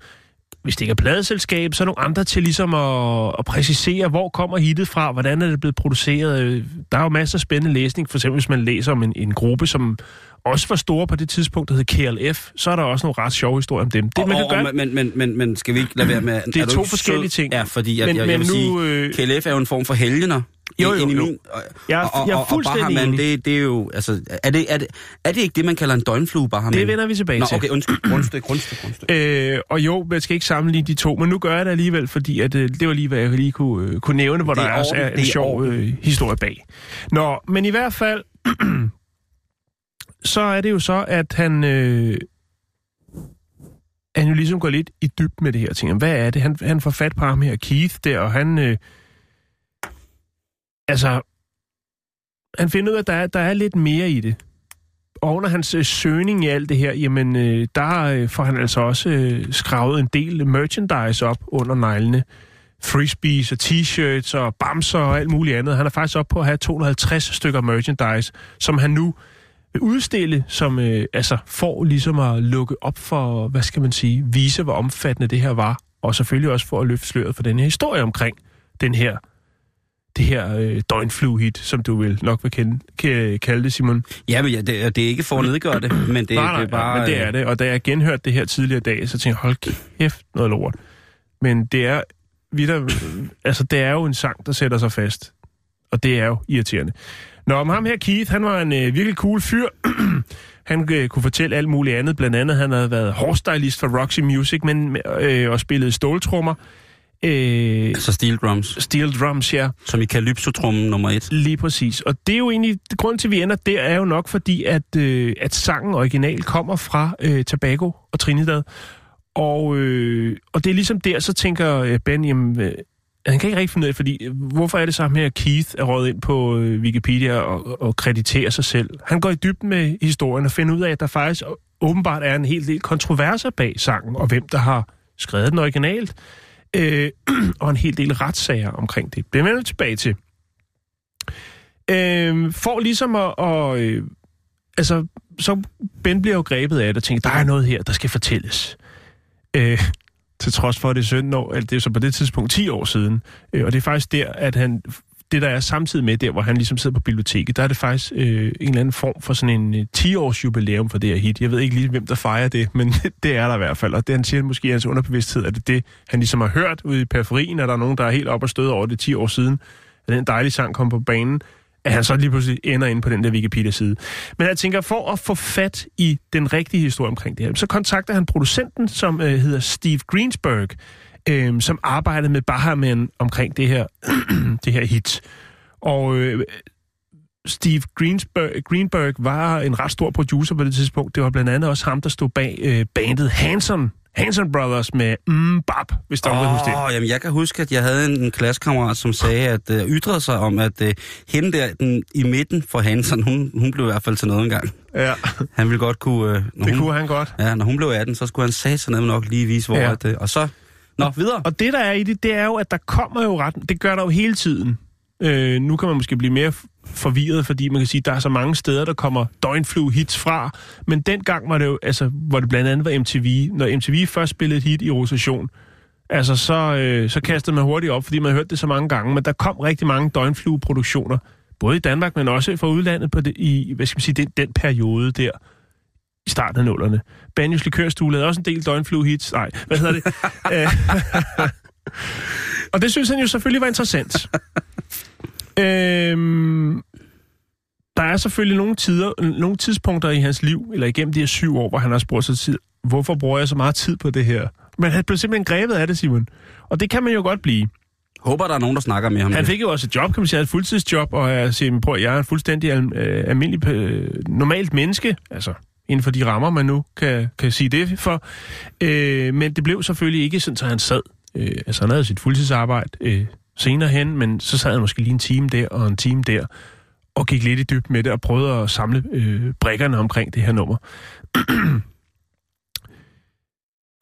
hvis det ikke er pladeselskab, så er nogle andre til ligesom at, at præcisere, hvor kommer hittet fra, hvordan er det blevet produceret. Øh, Der er jo masser af spændende læsning, for eksempel hvis man læser om en, en gruppe, som også var store på det tidspunkt, der hed KLF, så er der også nogle ret sjove historier om dem. Det, man kan og, gøre, og, men, men, men, men skal vi ikke lade være med... Det er du to forskellige sød? ting. Ja, fordi jeg, Men- jeg, jeg men vil nu, sige, øh, KLF er jo en form for helgener. Jo, jo, ind i min- og- Jeg er- og- jeg er og- og fuldstændig Bahaman, det, det er jo... Altså, er det, er, det, er det ikke det, man kalder en døgnflue, Bahaman? det vender vi tilbage Nå, til. okay, undskyld. *clears throat* Grundstykke, grundstykke, grundstykke. Øh, og jo, man skal ikke sammenligne de to, men nu gør jeg det alligevel, fordi at, øh, det var lige, hvad jeg lige kunne, øh, kunne nævne, hvor Det er der også er en er sjov øh, historie bag. Nå, men i hvert fald, *clears throat* så er det jo så, at han, øh, han jo ligesom går lidt i dyb med det her ting. Hvad er det? Han, han får fat på ham her, Keith, der, og han... Øh, altså, han finder ud af, at der er, der er lidt mere i det. Og under hans øh, søgning i alt det her, jamen, øh, der øh, får han altså også øh, skravet en del merchandise op under neglene. Frisbees og t-shirts og bamser og alt muligt andet. Han er faktisk op på at have 250 stykker merchandise, som han nu vil udstille, som øh, altså får ligesom at lukke op for, hvad skal man sige, vise, hvor omfattende det her var. Og selvfølgelig også for at løfte sløret for den her historie omkring den her det her øh, døgnfluehit, som du vil nok vil kende, kan, kalde det, Simon. Ja, men ja, det, det er ikke for at nedgøre det, *clears throat* men det, nej, nej, det er bare... men det er øh, det. Og da jeg genhørte det her tidligere i dag, så tænkte jeg, hold kæft, noget lort. Men det er, vi der, *clears throat* altså, det er jo en sang, der sætter sig fast. Og det er jo irriterende. Nå, om ham her, Keith, han var en øh, virkelig cool fyr. *clears throat* han øh, kunne fortælle alt muligt andet. Blandt andet, han havde været hårstylist for Roxy Music, men øh, og spillet ståltrummer. Øh, Altså steel drums, steel drums, ja. som i Calypso-trummen nummer et. Lige præcis. Og det er jo egentlig, grunden til, at vi ender der, er jo nok fordi, at, øh, at sangen original kommer fra øh, Tobago og Trinidad. Og, øh, og det er ligesom der, så tænker øh, Ben, jamen, øh, han kan ikke rigtig finde ud af, fordi øh, hvorfor er det så ham her, Keith er røget ind på øh, Wikipedia og, og krediterer sig selv. Han går i dybden med historien og finder ud af, at der faktisk åbenbart er en hel del kontroverser bag sangen, og hvem der har skrevet den originalt, øh, *clears throat* og en hel del retssager omkring det. Det vender vi tilbage til øh, for ligesom at... at øh, altså, så Ben bliver jo grebet af det og tænker, der er noget her, der skal fortælles. Øh, til trods for, at det er 17 år, eller det er så på det tidspunkt 10 år siden. Øh, og det er faktisk der, at han... Det, der er samtidig med der, hvor han ligesom sidder på biblioteket, der er det faktisk øh, en eller anden form for sådan en øh, 10-års jubilæum for det her hit. Jeg ved ikke lige, hvem der fejrer det, men *laughs* det er der i hvert fald. Og det han siger måske i hans underbevidsthed, at det det, han ligesom har hørt ude i periferien, at der er nogen, der er helt op og støde over det 10 år siden, at den dejlige sang kom på banen at han så lige pludselig ender inde på den der Wikipedia-side. Men jeg tænker, for at få fat i den rigtige historie omkring det her, så kontakter han producenten, som øh, hedder Steve Greensberg, øh, som arbejdede med Bahaman omkring det her, *clears throat* det her hit. Og øh, Steve Greensberg, Greenberg var en ret stor producer på det tidspunkt. Det var blandt andet også ham, der stod bag øh, bandet Hanson, Hanson Brothers med Mm Bap, hvis der oh. huske det. Jamen jeg kan huske, at jeg havde en, en klassekammerat, som sagde, at øh, ytrede sig om, at øh, hende der den, i midten for Hansen, hun, hun blev i hvert fald til noget engang. Ja, Han ville godt kunne... Øh, det hun, kunne han godt. Ja, når hun blev 18, så skulle han sige sådan nok lige vise, hvor... Ja. At, øh, og så... Nå, videre. Og det, der er i det, det er jo, at der kommer jo ret... Det gør der jo hele tiden. Øh, nu kan man måske blive mere forvirret, fordi man kan sige, at der er så mange steder, der kommer døgnflue-hits fra. Men dengang var det jo, altså, hvor det blandt andet var MTV. Når MTV først spillede et hit i rotation, altså, så, øh, så kastede man hurtigt op, fordi man hørte det så mange gange. Men der kom rigtig mange døgnflue-produktioner, både i Danmark, men også fra udlandet på det, i hvad skal man sige, den, den periode der i starten af nullerne. Banjos Likørstue lavede også en del døgnflue-hits. Nej, hvad hedder det? *laughs* Øh, *laughs* og det synes han jo selvfølgelig var interessant. øhm, der er selvfølgelig nogle, tider, nogle tidspunkter i hans liv, eller igennem de her syv år, hvor han har spurgt sig, tid, hvorfor bruger jeg så meget tid på det her? Men han blev simpelthen grebet af det, Simon. Og det kan man jo godt blive. Håber, der er nogen, der snakker med ham. Han fik jo også et job, kan man sige, et fuldtidsjob, og jeg siger, prøv, jeg er en fuldstændig al- øh, almindelig, øh, normalt menneske, altså inden for de rammer, man nu kan, kan sige det for. Øh, men det blev selvfølgelig ikke sådan, at han sad. Øh, altså han havde sit fuldtidsarbejde øh, senere hen, men så sad han måske lige en time der og en time der, og gik lidt i dyb med det og prøvede at samle øh, brikkerne omkring det her nummer. *clears throat*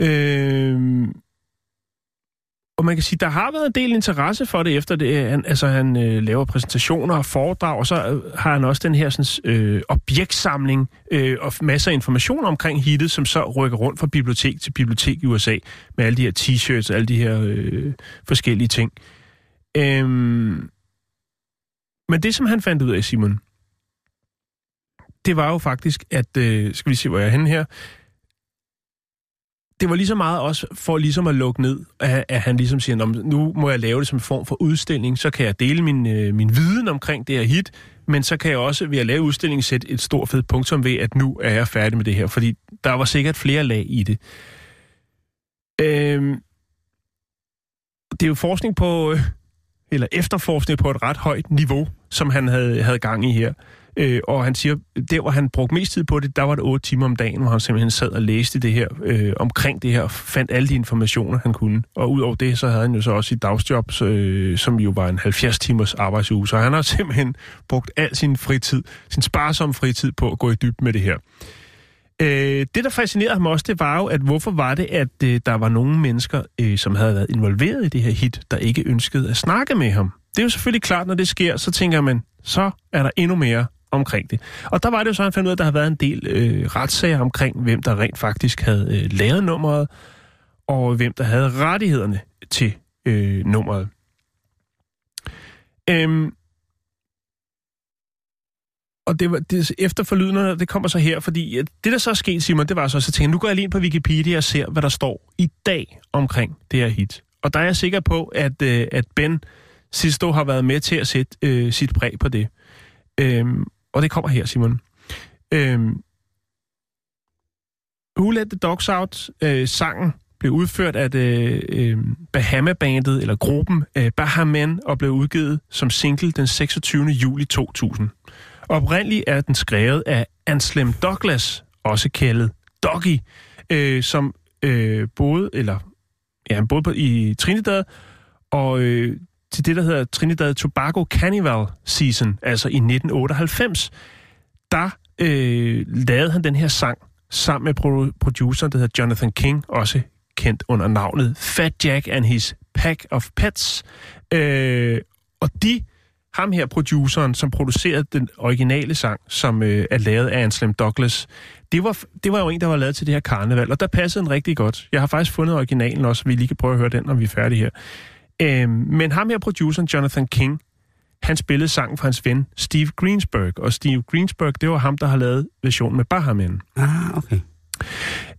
øh, og man kan sige, der har været en del interesse for det efter det. Han, altså, han øh, laver præsentationer og foredrag, og så øh, har han også den her sådan, øh, objektsamling øh, og masser af information omkring hittet, som så rykker rundt fra bibliotek til bibliotek i USA, med alle de her t-shirts og alle de her øh, forskellige ting. Øhm, men det, som han fandt ud af, Simon, det var jo faktisk, at, øh, skal vi se, hvor jeg er henne her, det var lige så meget også for ligesom at lukke ned, at, at han ligesom siger, "Nå, nu må jeg lave det som en form for udstilling, så kan jeg dele min, øh, min viden omkring det her hit, men så kan jeg også ved at lave udstillingen sætte et stort fedt punktum ved, at nu er jeg færdig med det her, fordi der var sikkert flere lag i det. Øhm, det er jo forskning på, øh, eller efterforskning på et ret højt niveau, som han havde, havde gang i her. Øh, og han siger, der hvor han brugte mest tid på det, der var det otte timer om dagen, hvor han simpelthen sad og læste det her, øh, omkring det her, og fandt alle de informationer, han kunne. Og udover det, så havde han jo så også sit dagsjob, øh, som jo var en 70 timers arbejdsuge. Så han har simpelthen brugt al sin fritid, sin sparsomme fritid på at gå i dybden med det her. Øh, det, der fascinerede ham også, det var jo, at hvorfor var det, at øh, der var nogle mennesker, øh, som havde været involveret i det her hit, der ikke ønskede at snakke med ham. Det er jo selvfølgelig klart, når det sker, så tænker man, så er der endnu mere omkring det. Og der var det jo så, han fandt ud af, at der havde været en del øh, retssager omkring, hvem der rent faktisk havde øh, lavet nummeret, og hvem der havde rettighederne til øh, nummeret. Øhm, og det var det, efter forlydende, det kommer så her, fordi at det, der så er sket, Simon, det var så, så tænkte jeg, nu går jeg lige ind på Wikipedia og ser, hvad der står i dag omkring det her hit. Og der er jeg sikker på, at, øh, at Ben Sisto har været med til at sætte øh, sit præg på det. Øhm, og det kommer her, Simon. Øhm, Who Let the Dogs Out, øh, sangen, blev udført af det, øh, Bahama-bandet, eller gruppen øh, Bahaman, og blev udgivet som single den 26. juli 2000. Oprindeligt er den skrevet af Anslem Douglas, også kaldet Doggy, øh, som øh, boede, eller, ja, han boede på, i Trinidad, og øh, til det, der hedder Trinidad Tobago Carnival Season, altså i 1998, der øh, lavede han den her sang sammen med produceren, der hedder Jonathan King, også kendt under navnet Fat Jack and His Pack of Pets. Øh, og de, ham her produceren, som producerede den originale sang, som øh, er lavet af Anselm Douglas, det var, det var jo en, der var lavet til det her karneval, og der passede den rigtig godt. Jeg har faktisk fundet originalen også, vi lige kan prøve at høre den, når vi er færdige her. Øh, men ham her, produceren Jonathan King, han spillede sangen for hans ven Steve Greensburg, og Steve Greensburg, det var ham, der har lavet versionen med Bahamen. Ah, okay.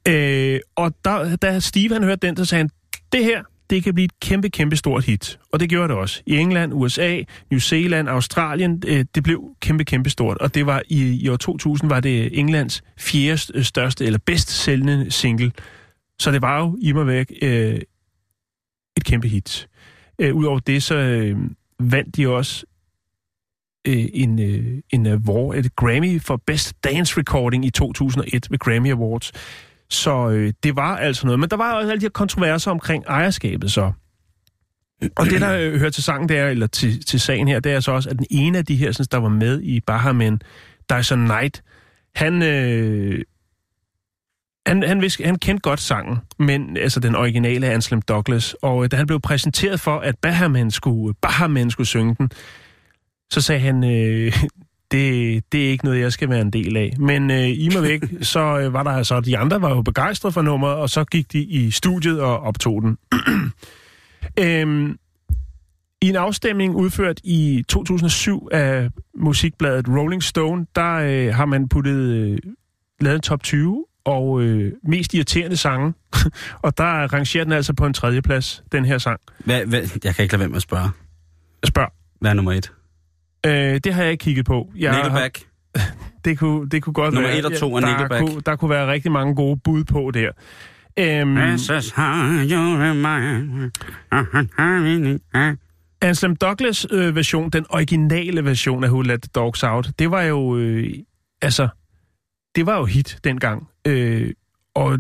Øh, og da, da Steve han hørte den, så sagde han, det her, det kan blive et kæmpe, kæmpe stort hit. Og det gjorde det også. I England, USA, New Zealand, Australien, øh, det blev kæmpe, kæmpe stort. Og det var i, i år 2000 var det Englands fjerde største, eller bedst sælgende single. Så det var jo i mig væk øh, et kæmpe hit. Øh, Udover det, så øh, vandt de også øh, en, øh, en award, et Grammy for Best Dance Recording i 2001 ved Grammy Awards. Så øh, det var altså noget. Men der var også alle de her kontroverser omkring ejerskabet så. Og det, der øh, hører til sangen der, eller til, til sagen her, det er så også, at den ene af de her, synes, der var med i Bahamen, Dyson Knight, han, øh, han, han, vidste, han kendte godt sangen, men altså den originale af Anselm Douglas. Og øh, da han blev præsenteret for, at Bahamen skulle, Bahamen skulle synge den, så sagde han, øh, *laughs* det, det er ikke noget, jeg skal være en del af. Men øh, i mig væk, *laughs* så øh, var der altså, de andre var jo begejstrede for nummeret, og så gik de i studiet og optog den. *clears throat* øhm, I en afstemning udført i 2007 af musikbladet Rolling Stone, der øh, har man puttet, øh, lavet en top 20 og øh, mest irriterende sange. *laughs* og der rangerer den altså på en tredje plads, den her sang. Hvad, hvad, jeg kan ikke lade være med at spørge. Spørg. Hvad er nummer et? Øh, det har jeg ikke kigget på. Jeg Nickelback? Har, *laughs* det kunne, det kunne godt Nummer være. et og to af der, Nickelback. kunne, der kunne være rigtig mange gode bud på der. Øhm. Anselm Douglas øh, version, den originale version af Who Let the Dogs Out, det var jo, øh, altså, det var jo hit dengang. Øh, og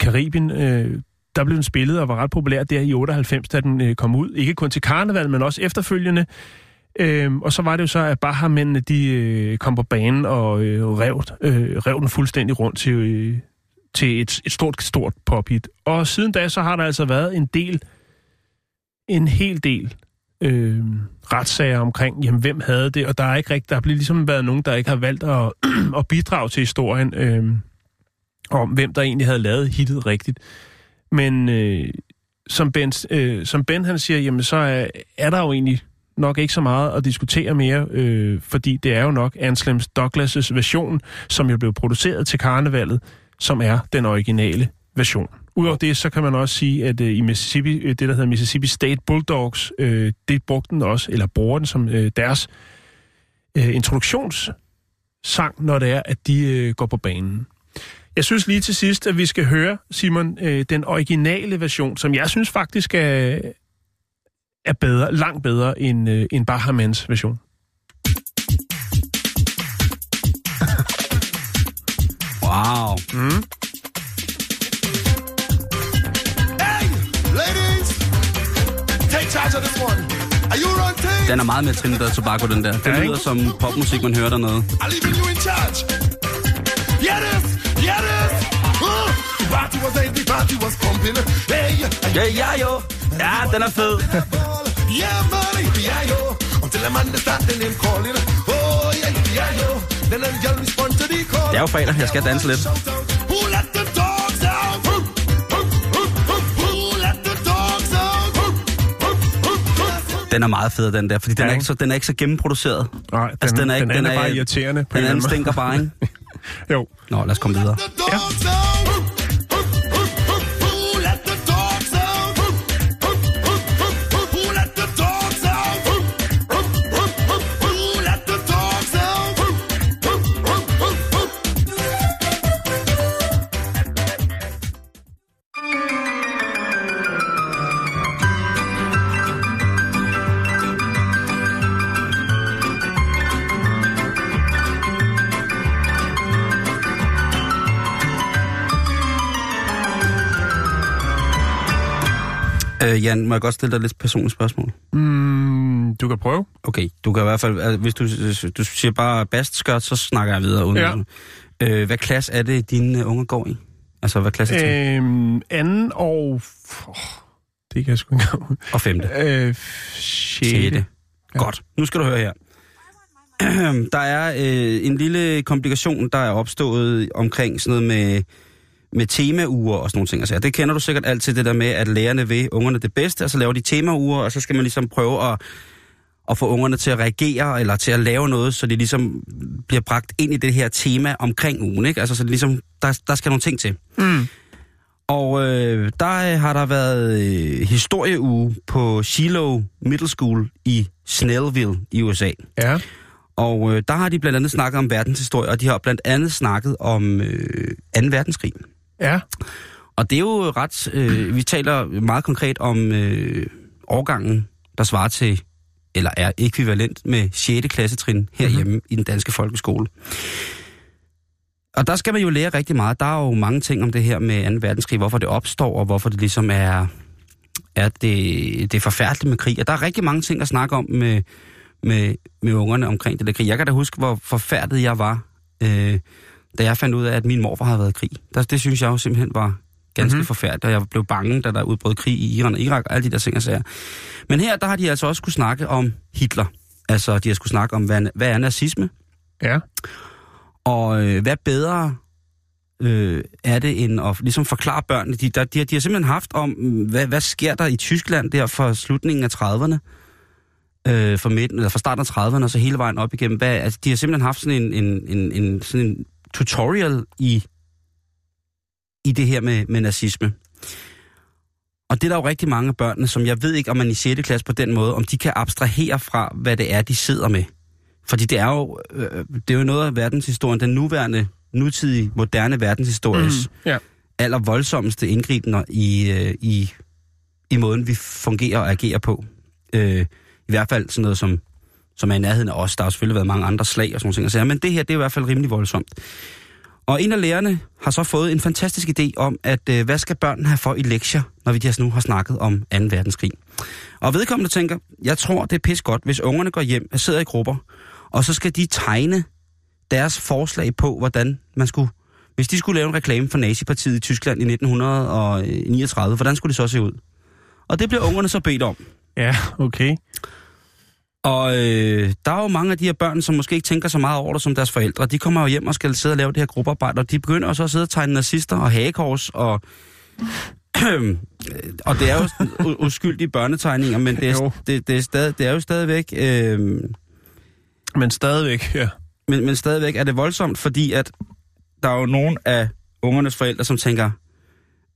Karibien, øh, der blev den spillet og var ret populær der i 98, da den øh, kom ud. Ikke kun til karneval, men også efterfølgende. Øhm, og så var det jo så, at Bahamændene, de øh, kom på banen og øh, rev, øh, rev den fuldstændig rundt til, øh, til et, et stort, stort pophit. Og siden da, så har der altså været en del, en hel del øh, retssager omkring, jamen, hvem havde det, og der er ikke rigtig, der har ligesom været nogen, der ikke har valgt at, *clears throat* at bidrage til historien øh, om, hvem der egentlig havde lavet hittet rigtigt. Men øh, som, ben, øh, som Ben han siger, jamen så er, er der jo egentlig nok ikke så meget at diskutere mere, øh, fordi det er jo nok Anselm Douglas' version, som jo blev produceret til karnevalet, som er den originale version. Udover det, så kan man også sige, at øh, i Mississippi, øh, det der hedder Mississippi State Bulldogs, øh, det brugte den også, eller bruger den som øh, deres øh, introduktionssang, når det er, at de øh, går på banen. Jeg synes lige til sidst, at vi skal høre, Simon, øh, den originale version, som jeg synes faktisk er, er bedre, langt bedre end, øh, end Bahamans version. Wow. Hey, ladies, take charge of this one. Are you on tape? Den er meget mere Trinidad Tobago, den der. Det Ja, lyder som popmusik, man hører dernede. I'm leaving you in charge. Yeah, yeah, this. Uh, party was ain't the party was pumping. Hey, Ja, ja, jo. Ja, den er fed. Yeah, money, yeah, yo. Until the man they start the name calling. Oh, yeah, yeah, yo. Then the girl respond to the call. Det er jo fredag, jeg skal danse lidt. Who let the dogs out? Den er meget fed, den der, fordi den Ja, er ikke? så, den er ikke så gennemproduceret. Nej, den, Altså, den er ikke- den, den er, bare irriterende. på Den en anden stinker bare, ikke? *laughs* Jo. Nå, lad os komme videre. the Jan, må jeg godt stille dig et lidt personligt spørgsmål? Mm, du kan prøve. Okay, du kan i hvert fald, altså, hvis du, du siger bare bastskørt, så snakker jeg videre. Uden Ja. øh, hvad klasse er det, dine unger går i? Altså, hvad klasse er øh, Øhm, anden og... Oh, det kan jeg sgu ikke. Og femte? Øh, Sjette. sjette. Godt. Nu skal du høre her. *clears throat* Der er øh, en lille komplikation, der er opstået omkring sådan noget med, med temauger og sådan nogle ting. Altså, det kender du sikkert altid, det der med, at lærerne vil ungerne det bedste, og så laver de temauger, og så skal man ligesom prøve at, at få ungerne til at reagere, eller til at lave noget, så de ligesom bliver bragt ind i det her tema omkring ugen. Ikke? Altså, så det ligesom, der, der skal nogle ting til. Mm. Og øh, der øh, har der været øh, historieuge på Shiloh Middle School i Snellville i USA. Ja. Og øh, der har de blandt andet snakket om verdenshistorie, og de har blandt andet snakket om øh, 2. verdenskrig. Ja. Og det er jo ret... Øh, vi taler meget konkret om øh, årgangen, der svarer til, eller er ekvivalent med 6. klassetrin herhjemme mm-hmm. i den danske folkeskole. Og der skal man jo lære rigtig meget. Der er jo mange ting om det her med 2. verdenskrig, hvorfor det opstår, og hvorfor det ligesom er, er det, det er forfærdeligt med krig. Og der er rigtig mange ting at snakke om med, med, med ungerne omkring det der krig. Jeg kan da huske, hvor forfærdet jeg var, øh, da jeg fandt ud af, at min morfar havde været i krig. Der, det synes jeg jo simpelthen var ganske mm-hmm. forfærdeligt, og jeg blev bange, da der udbrød krig i Iran og Irak, og alle de der ting og sager. Men her, der har de altså også skulle snakke om Hitler. Altså, de har skulle snakke om, hvad, hvad er nazisme? Ja. Og øh, hvad bedre øh, er det end at ligesom forklare børnene? De, der, de, har, de har simpelthen haft om, hvad, hvad sker der i Tyskland der fra slutningen af 30'erne? Øh, fra, midten, eller fra starten af 30'erne og så hele vejen op igennem. Hvad, altså, de har simpelthen haft sådan en, en, en, en, sådan en tutorial i, i det her med, med nazisme. Og det er der jo rigtig mange af børnene, som jeg ved ikke, om man i 6. klasse på den måde, om de kan abstrahere fra, hvad det er, de sidder med. Fordi det er jo, øh, det er jo noget af verdenshistorien, den nuværende, nutidige, moderne verdenshistories mm. Ja. aller voldsomste indgribende i, øh, i, i måden, vi fungerer og agerer på. Øh, I hvert fald sådan noget, som, som er i nærheden af os. Der har selvfølgelig været mange andre slag og sådan nogle ting. Men det her, det er i hvert fald rimelig voldsomt. Og en af lærerne har så fået en fantastisk idé om, at øh, hvad skal børnene have for i lektier, når vi altså nu har snakket om 2. verdenskrig. Og vedkommende tænker, jeg tror, det er pis godt, hvis ungerne går hjem og sidder i grupper, og så skal de tegne deres forslag på, hvordan man skulle... Hvis de skulle lave en reklame for nazipartiet i Tyskland i 1939, hvordan skulle det så se ud? Og det bliver ungerne så bedt om. Ja, okay. Og øh, der er jo mange af de her børn, som måske ikke tænker så meget over det som deres forældre. De kommer jo hjem og skal sidde og lave det her gruppearbejde, og de begynder også at sidde og tegne nazister og hagekors, og, *clears throat* og det er jo uskyldige børnetegninger, men det er, det, det, er, stadig, det er jo stadigvæk... Øh, Men stadigvæk, ja. men, men stadigvæk er det voldsomt, fordi at der er jo nogle af ungernes forældre, som tænker,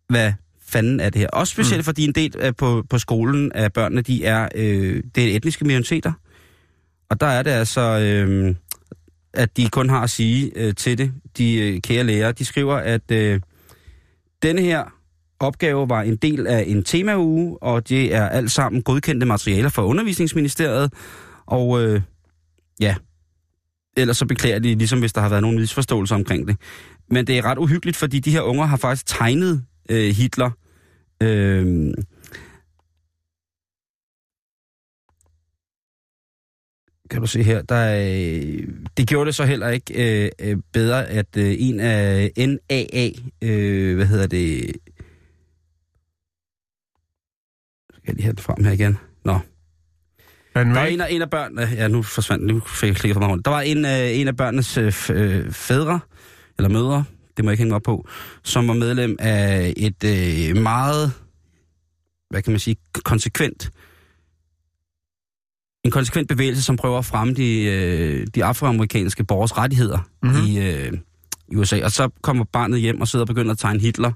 hvad fanden er det her? Også specielt mm. fordi en del af, på, på skolen af børnene, de er, øh, det er etniske minoriteter. Og der er det altså, øh, at de kun har at sige øh, til det, de øh, kære lærere. De skriver, at øh, denne her opgave var en del af en temauge, og det er alt sammen godkendte materialer fra undervisningsministeriet. Og øh, ja, ellers så beklager de, ligesom hvis der har været nogen misforståelser omkring det. Men det er ret uhyggeligt, fordi de her unger har faktisk tegnet øh, Hitler. Øh, kan du se her, der er, øh, det gjorde det så heller ikke øh, øh, bedre, at øh, en af NAA, øh, hvad hedder det, skal jeg lige have det frem her igen? Nå, Er der var en af, en af børnene, ja nu forsvandt, nu fik jeg klikket for mig rundt. Der var en, øh, en af børnenes øh, øh, fædre, eller mødre, det må jeg ikke hænge mig op på, som var medlem af et øh, meget, hvad kan man sige, konsekvent, en konsekvent bevægelse, som prøver at fremme de, øh, de afroamerikanske borgers rettigheder Mhm. mm-hmm. i, øh, i USA. Og så kommer barnet hjem og sidder og begynder at tegne Hitler,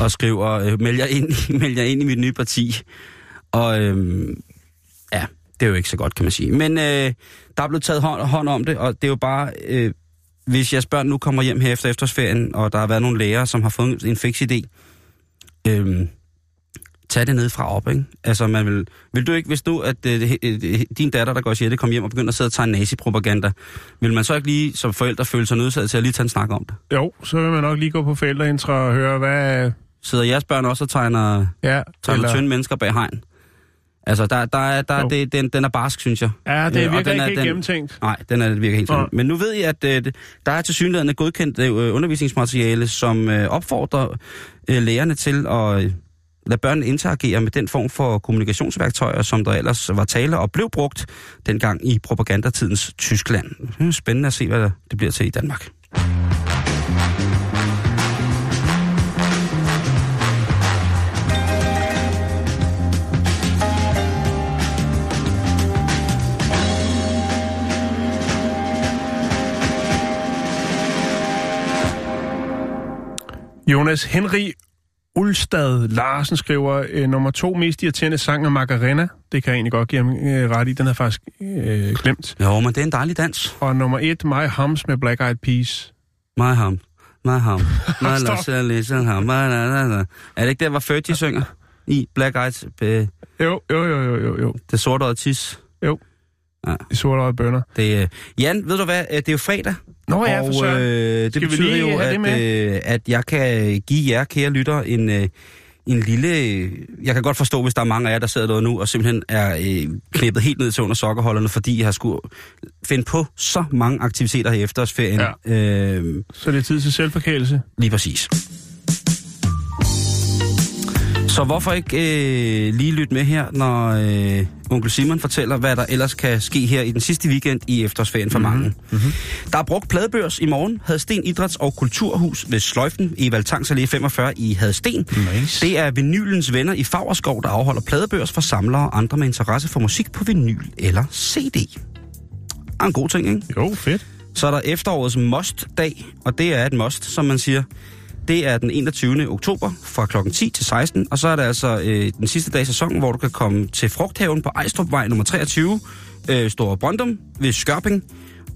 og skriver, øh, meld, jer ind, i- *laughs* meld jer ind i mit nye parti. Og øh, ja, det er jo ikke så godt, kan man sige. Men øh, der er blevet taget hånd, hånd om det, og det er jo bare... Øh, hvis jeres børn nu kommer hjem her efter efterårsferien, og der har været nogle lærere, som har fået en fix idé, øh, tag det ned fra op, ikke? Altså, man vil, vil du ikke, hvis nu, at øh, øh, din datter, der går i 6. kom hjem og begynder at sidde og tegne nazi-propaganda, vil man så ikke lige som forældre føle sig nødsaget til at lige tage en snak om det? Jo, så vil man nok lige gå på forældreintra og høre, hvad... Sidder jeres børn også og tegner, Ja, tegner eller- tynde mennesker bag hegn? Altså, der, der, er- der, Jo. det, den, den er barsk, synes jeg. Ja, det Øh, og virker den ikke er- helt den- gennemtænkt. Nej, den er virker helt sådan. Men nu ved jeg, at øh, der er til synligheden godkendt øh, undervisningsmateriale, som øh, opfordrer øh, lærerne til at øh, lade børnene interagere med den form for kommunikationsværktøjer, som der ellers var tale og blev brugt dengang i propagandatidens Tyskland. Er spændende at se, hvad det bliver til i Danmark. Jonas Henry Ulstad Larsen skriver, øh, nummer to mest irriterende sang af Macarena. Det kan jeg egentlig godt give ham øh, ret i. Den har faktisk øh, glemt. Jo, men det er en dejlig dans. Og nummer et, My Hums med Black Eyed Peas. My ham, my ham, my shall listen ham, my la, la, la. Er det ikke der, hvor Fergie synger? I Black Eyed, øh, Jo, jo, jo, jo, jo, jo. det sorte tis. De sorte bønder. Det, øh, Jan, ved du hvad? Øh, Det er jo fredag. Nå ja, for søren. øh, det Skal betyder jo, at, øh, at jeg kan give jer, kære lytter, en, øh, en lille... Jeg kan godt forstå, hvis der er mange af jer, der sidder derude nu, og simpelthen er øh, klippet helt ned til under sokkerholderne, fordi jeg har skulle finde på så mange aktiviteter her i efterårsferien. Ja. Øh, Så det er tid til selvforkælelse. Lige præcis. Så hvorfor ikke øh, lige lytte med her, når øh, onkel Simon fortæller, hvad der ellers kan ske her i den sidste weekend i efterårsferien for mange. Mm-hmm. Der er brugt pladebørs i morgen. Hadsten Idræts- og Kulturhus ved Sløjfen i Valtangs Allé 45 i Hadsten. Nice. Det er vinylens venner i Fagerskov, der afholder pladebørs for samlere og andre med interesse for musik på vinyl eller CD. Er en god ting, ikke? Jo, fedt. Så er der efterårets must-dag, og det er et must, som man siger. Det er den 21. oktober fra kl. 10 til 16, og så er der altså øh, den sidste dag i sæsonen, hvor du kan komme til Frugthaven på Ejstrupvej nummer 23, øh, Store Brøndum ved Skørping.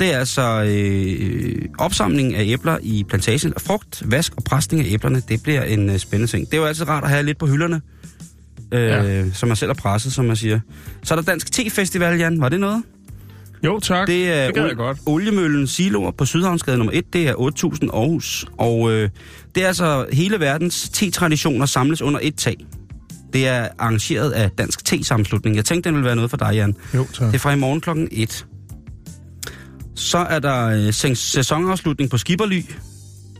Det er altså øh, opsamling af æbler i plantagen. Frugt, vask og presning af æblerne, det bliver en øh, spændende ting. Det er jo altid rart at have lidt på hylderne, øh, Ja. som man selv har presset, som man siger. Så er der Dansk Te-festival, Jan. Var det noget? Jo, tak. Det er det jeg godt. oliemøllen Siloer på Sydhavnsgade nummer 1. Det er 8.000 Aarhus. Og øh, det er altså hele verdens te-traditioner samles under et tag. Det er arrangeret af Dansk Te-sammenslutning. Jeg tænkte, den ville være noget for dig, Jan. Jo, tak. Det er fra i morgen klokken 1. Så er der øh, sæ- sæsonafslutning på Skibberly.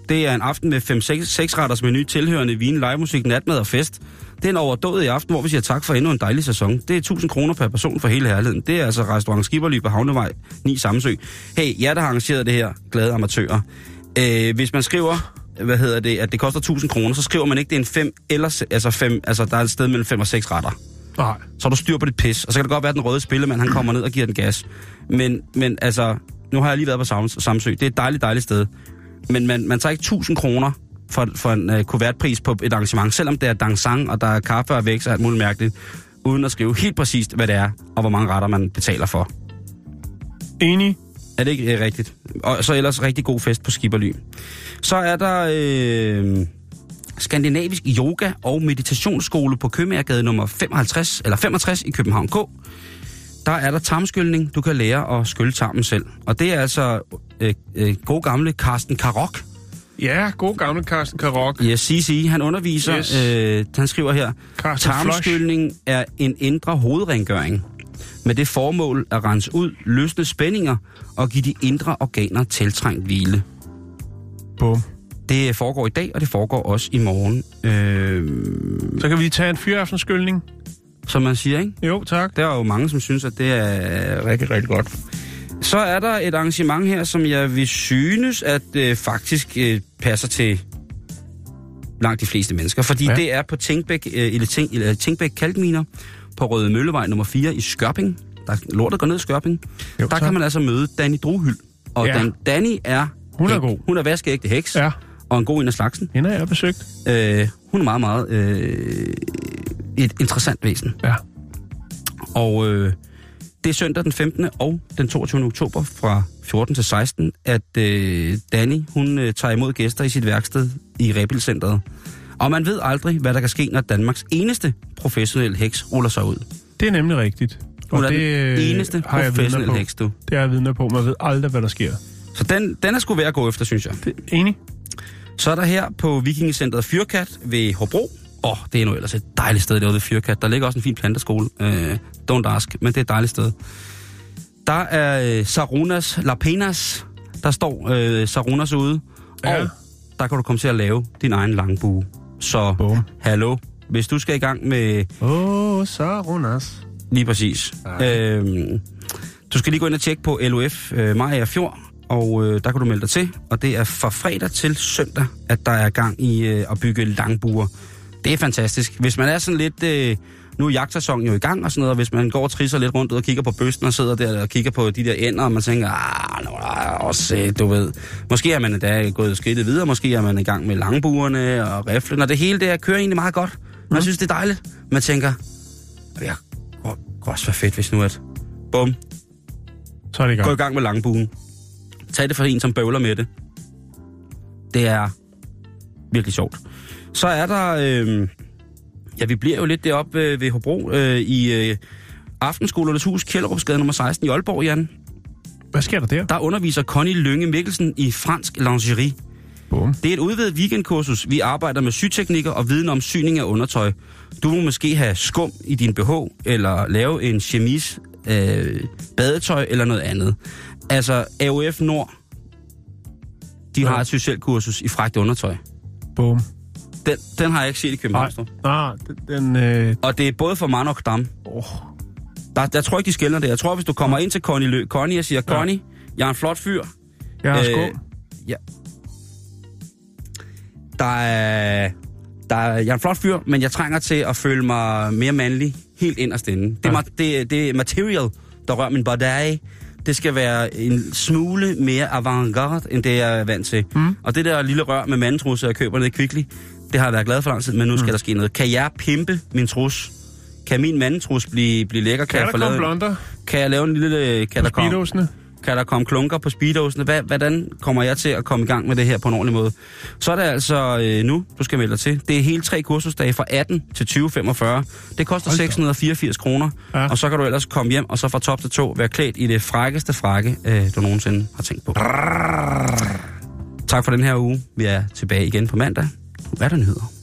Det er en aften med 5-6 retters menu, tilhørende vin, livemusik, natmad og fest. Det er en overdået i aften, hvor vi siger tak for endnu en dejlig sæson. Det er 1000 kroner per person for hele herligheden. Det er altså restaurant Skibberly på Havnevej 9 Samsø. Hey, jer der har arrangeret det her, glade amatører. Øh, hvis man skriver, hvad hedder det, at det koster 1000 kroner, så skriver man ikke, det er en 5 eller altså fem, altså der er et sted mellem 5 og 6 retter Nej. så du styr på dit pis. Og så kan det godt være, at den røde spillemand, han kommer ned og giver den gas. Men, men altså, nu har jeg lige været på Sam- Samsø. Det er et dejligt, dejligt sted. Men man, man tager ikke 1000 kroner for, for en uh, kuvertpris på et arrangement, selvom det er dansang, og der er kaffe og vækst og alt muligt mærkeligt, uden at skrive helt præcist, hvad det er, og hvor mange retter man betaler for. Enig. Er det ikke øh, rigtigt? Og så ellers rigtig god fest på Skibberly. Så er der øh, skandinavisk yoga og meditationsskole på Købmagergade nummer 55, eller 65 i København K. Der er der tarmskyldning. Du kan lære at skylde tarmen selv. Og det er altså øh, øh, god gamle Carsten Karok. Ja, god gamle Carsten Karok. Ja, CC, han underviser. Yes. Øh, han skriver her, Carsten tarmskyldning er en indre hovedrengøring. Med det formål at rense ud løsne spændinger og give de indre organer tiltrængt hvile. Bum. Det foregår i dag, og det foregår også i morgen. Øh, Så kan vi tage en fyraftenskyldning. som man siger, ikke? Jo, tak. Der er jo mange, som synes, at det er rigtig, rigtig godt. Så er der et arrangement her, som jeg vil synes, at øh, faktisk øh, passer til langt de fleste mennesker. Fordi Ja. det er på Tænkbæk, øh, eller Tænk, eller Tænkbæk Kalkminer på Røde Møllevej nummer 4 i Skørping. Der lortet går ned i Skørping. Jo, der tak. kan man altså møde Danny Druhyld. Og ja. Dan, Danny er... Hun er hæk- god. Hun er vaskeægte heks. Ja, Og en god en af slagsen. hende har jeg besøgt. Øh, hun er meget, meget øh, et interessant væsen. Ja. Og øh, det er søndag den 15. og den 22. oktober fra 14 til 16, at øh, Danny hun øh, tager imod gæster i sit værksted i Rebilcenteret. Og man ved aldrig, hvad der kan ske, når Danmarks eneste professionelle heks ruller sig ud. Det er nemlig rigtigt. Hun er det, den øh, eneste har professionelle heks, du. Det er jeg vidner på. Man ved aldrig, hvad der sker. Så den, den er sgu værd at gå efter, synes jeg. Det, enig? Så er der her på Vikingecenteret Fyrkat ved Hobro. Åh, oh, det er nu ellers et dejligt sted derude ved Fyrkat. Der ligger også en fin planteskole. Uh, don't ask, men det er et dejligt sted. Der er uh, Sarunas Lapenas. Der står uh, Sarunas ude. Ja. Og der kan du komme til at lave din egen langbue. Så Bum. hallo, hvis du skal i gang med Åh, oh, Sarunas. lige præcis. Øhm, du skal lige gå ind og tjekke på LOF øh, Maja Fjord, og øh, der kan du melde dig til. Og det er fra fredag til søndag, at der er gang i øh, at bygge langbuer. Det er fantastisk. Hvis man er sådan lidt... Øh, nu er jagtsæsonen jo i gang og sådan noget, og hvis man går og trisser lidt rundt ud og kigger på bøsten og sidder der og kigger på de der ender, og man tænker, ah, nu er der også, øh, du ved. Måske er man endda gået skridtet videre, måske er man i gang med langbuerne og riflen, og det hele det kører egentlig meget godt. Man synes, det er dejligt. Man tænker, ja, kunne også være fedt, hvis nu at... Bum, Så er det i gå i gang. gang med langbuen. Tag det for en, som bøvler med det. Det er virkelig sjovt. Så er der... Øh, ja, vi bliver jo lidt deroppe øh, ved Hobro øh, i øh, Aftenskolernes Hus, Kjellerupsgade nummer 16 i Aalborg, Jan. Hvad sker der der? Der underviser Connie Lønge Mikkelsen i fransk lingerie. Bum. Det er et udvidet weekendkursus. Vi arbejder med syteknikker og viden om syning af undertøj. Du må måske have skum i din BH, eller lave en chemise, øh, badetøj eller noget andet. Altså, AOF Nord, de Ja. har et socialt kursus i fragt undertøj. Bum. Den, den har jeg ikke set i København. Nej, ah, den... den øh, Og det er både for mand og dam. oh, Der, der tror jeg ikke, de skiller det. Jeg tror, hvis du kommer ind til Connie, Lø, Connie og siger, Ja. Connie, jeg er en flot fyr. jeg har Øh. Ja. Der er, der er, jeg er en flot fyr, men jeg trænger til at føle mig mere mandlig helt inderst inde. Det, Ja. det, det er material, der rører min body. det skal være en smule mere avantgarde, end det jeg er vant til. Mm. Og det der lille rør med mandetrusser, jeg køber nede i Kvickly, det har jeg været glad for lang tid, men nu skal mm. der ske noget. Kan jeg pimpe min trus? Kan min mandetrus blive, blive lækker? Kan, jeg der få komme lavet- blonder Kan jeg lave en lille... Kan der, komme, kan der komme klunker på speedosene? Hvad, hvordan kommer jeg til at komme i gang med det her på en ordentlig måde? Så er det altså øh, nu, du skal melde dig til. Det er hele tre kursusdage fra 18 til 2045. Det koster 684 kroner, Ja. og så kan du ellers komme hjem og så fra top til to være klædt i det frækkeste frakke, øh, du nogensinde har tænkt på. Tak for den her uge. Vi er tilbage igen på mandag. Hvad er der nyheder.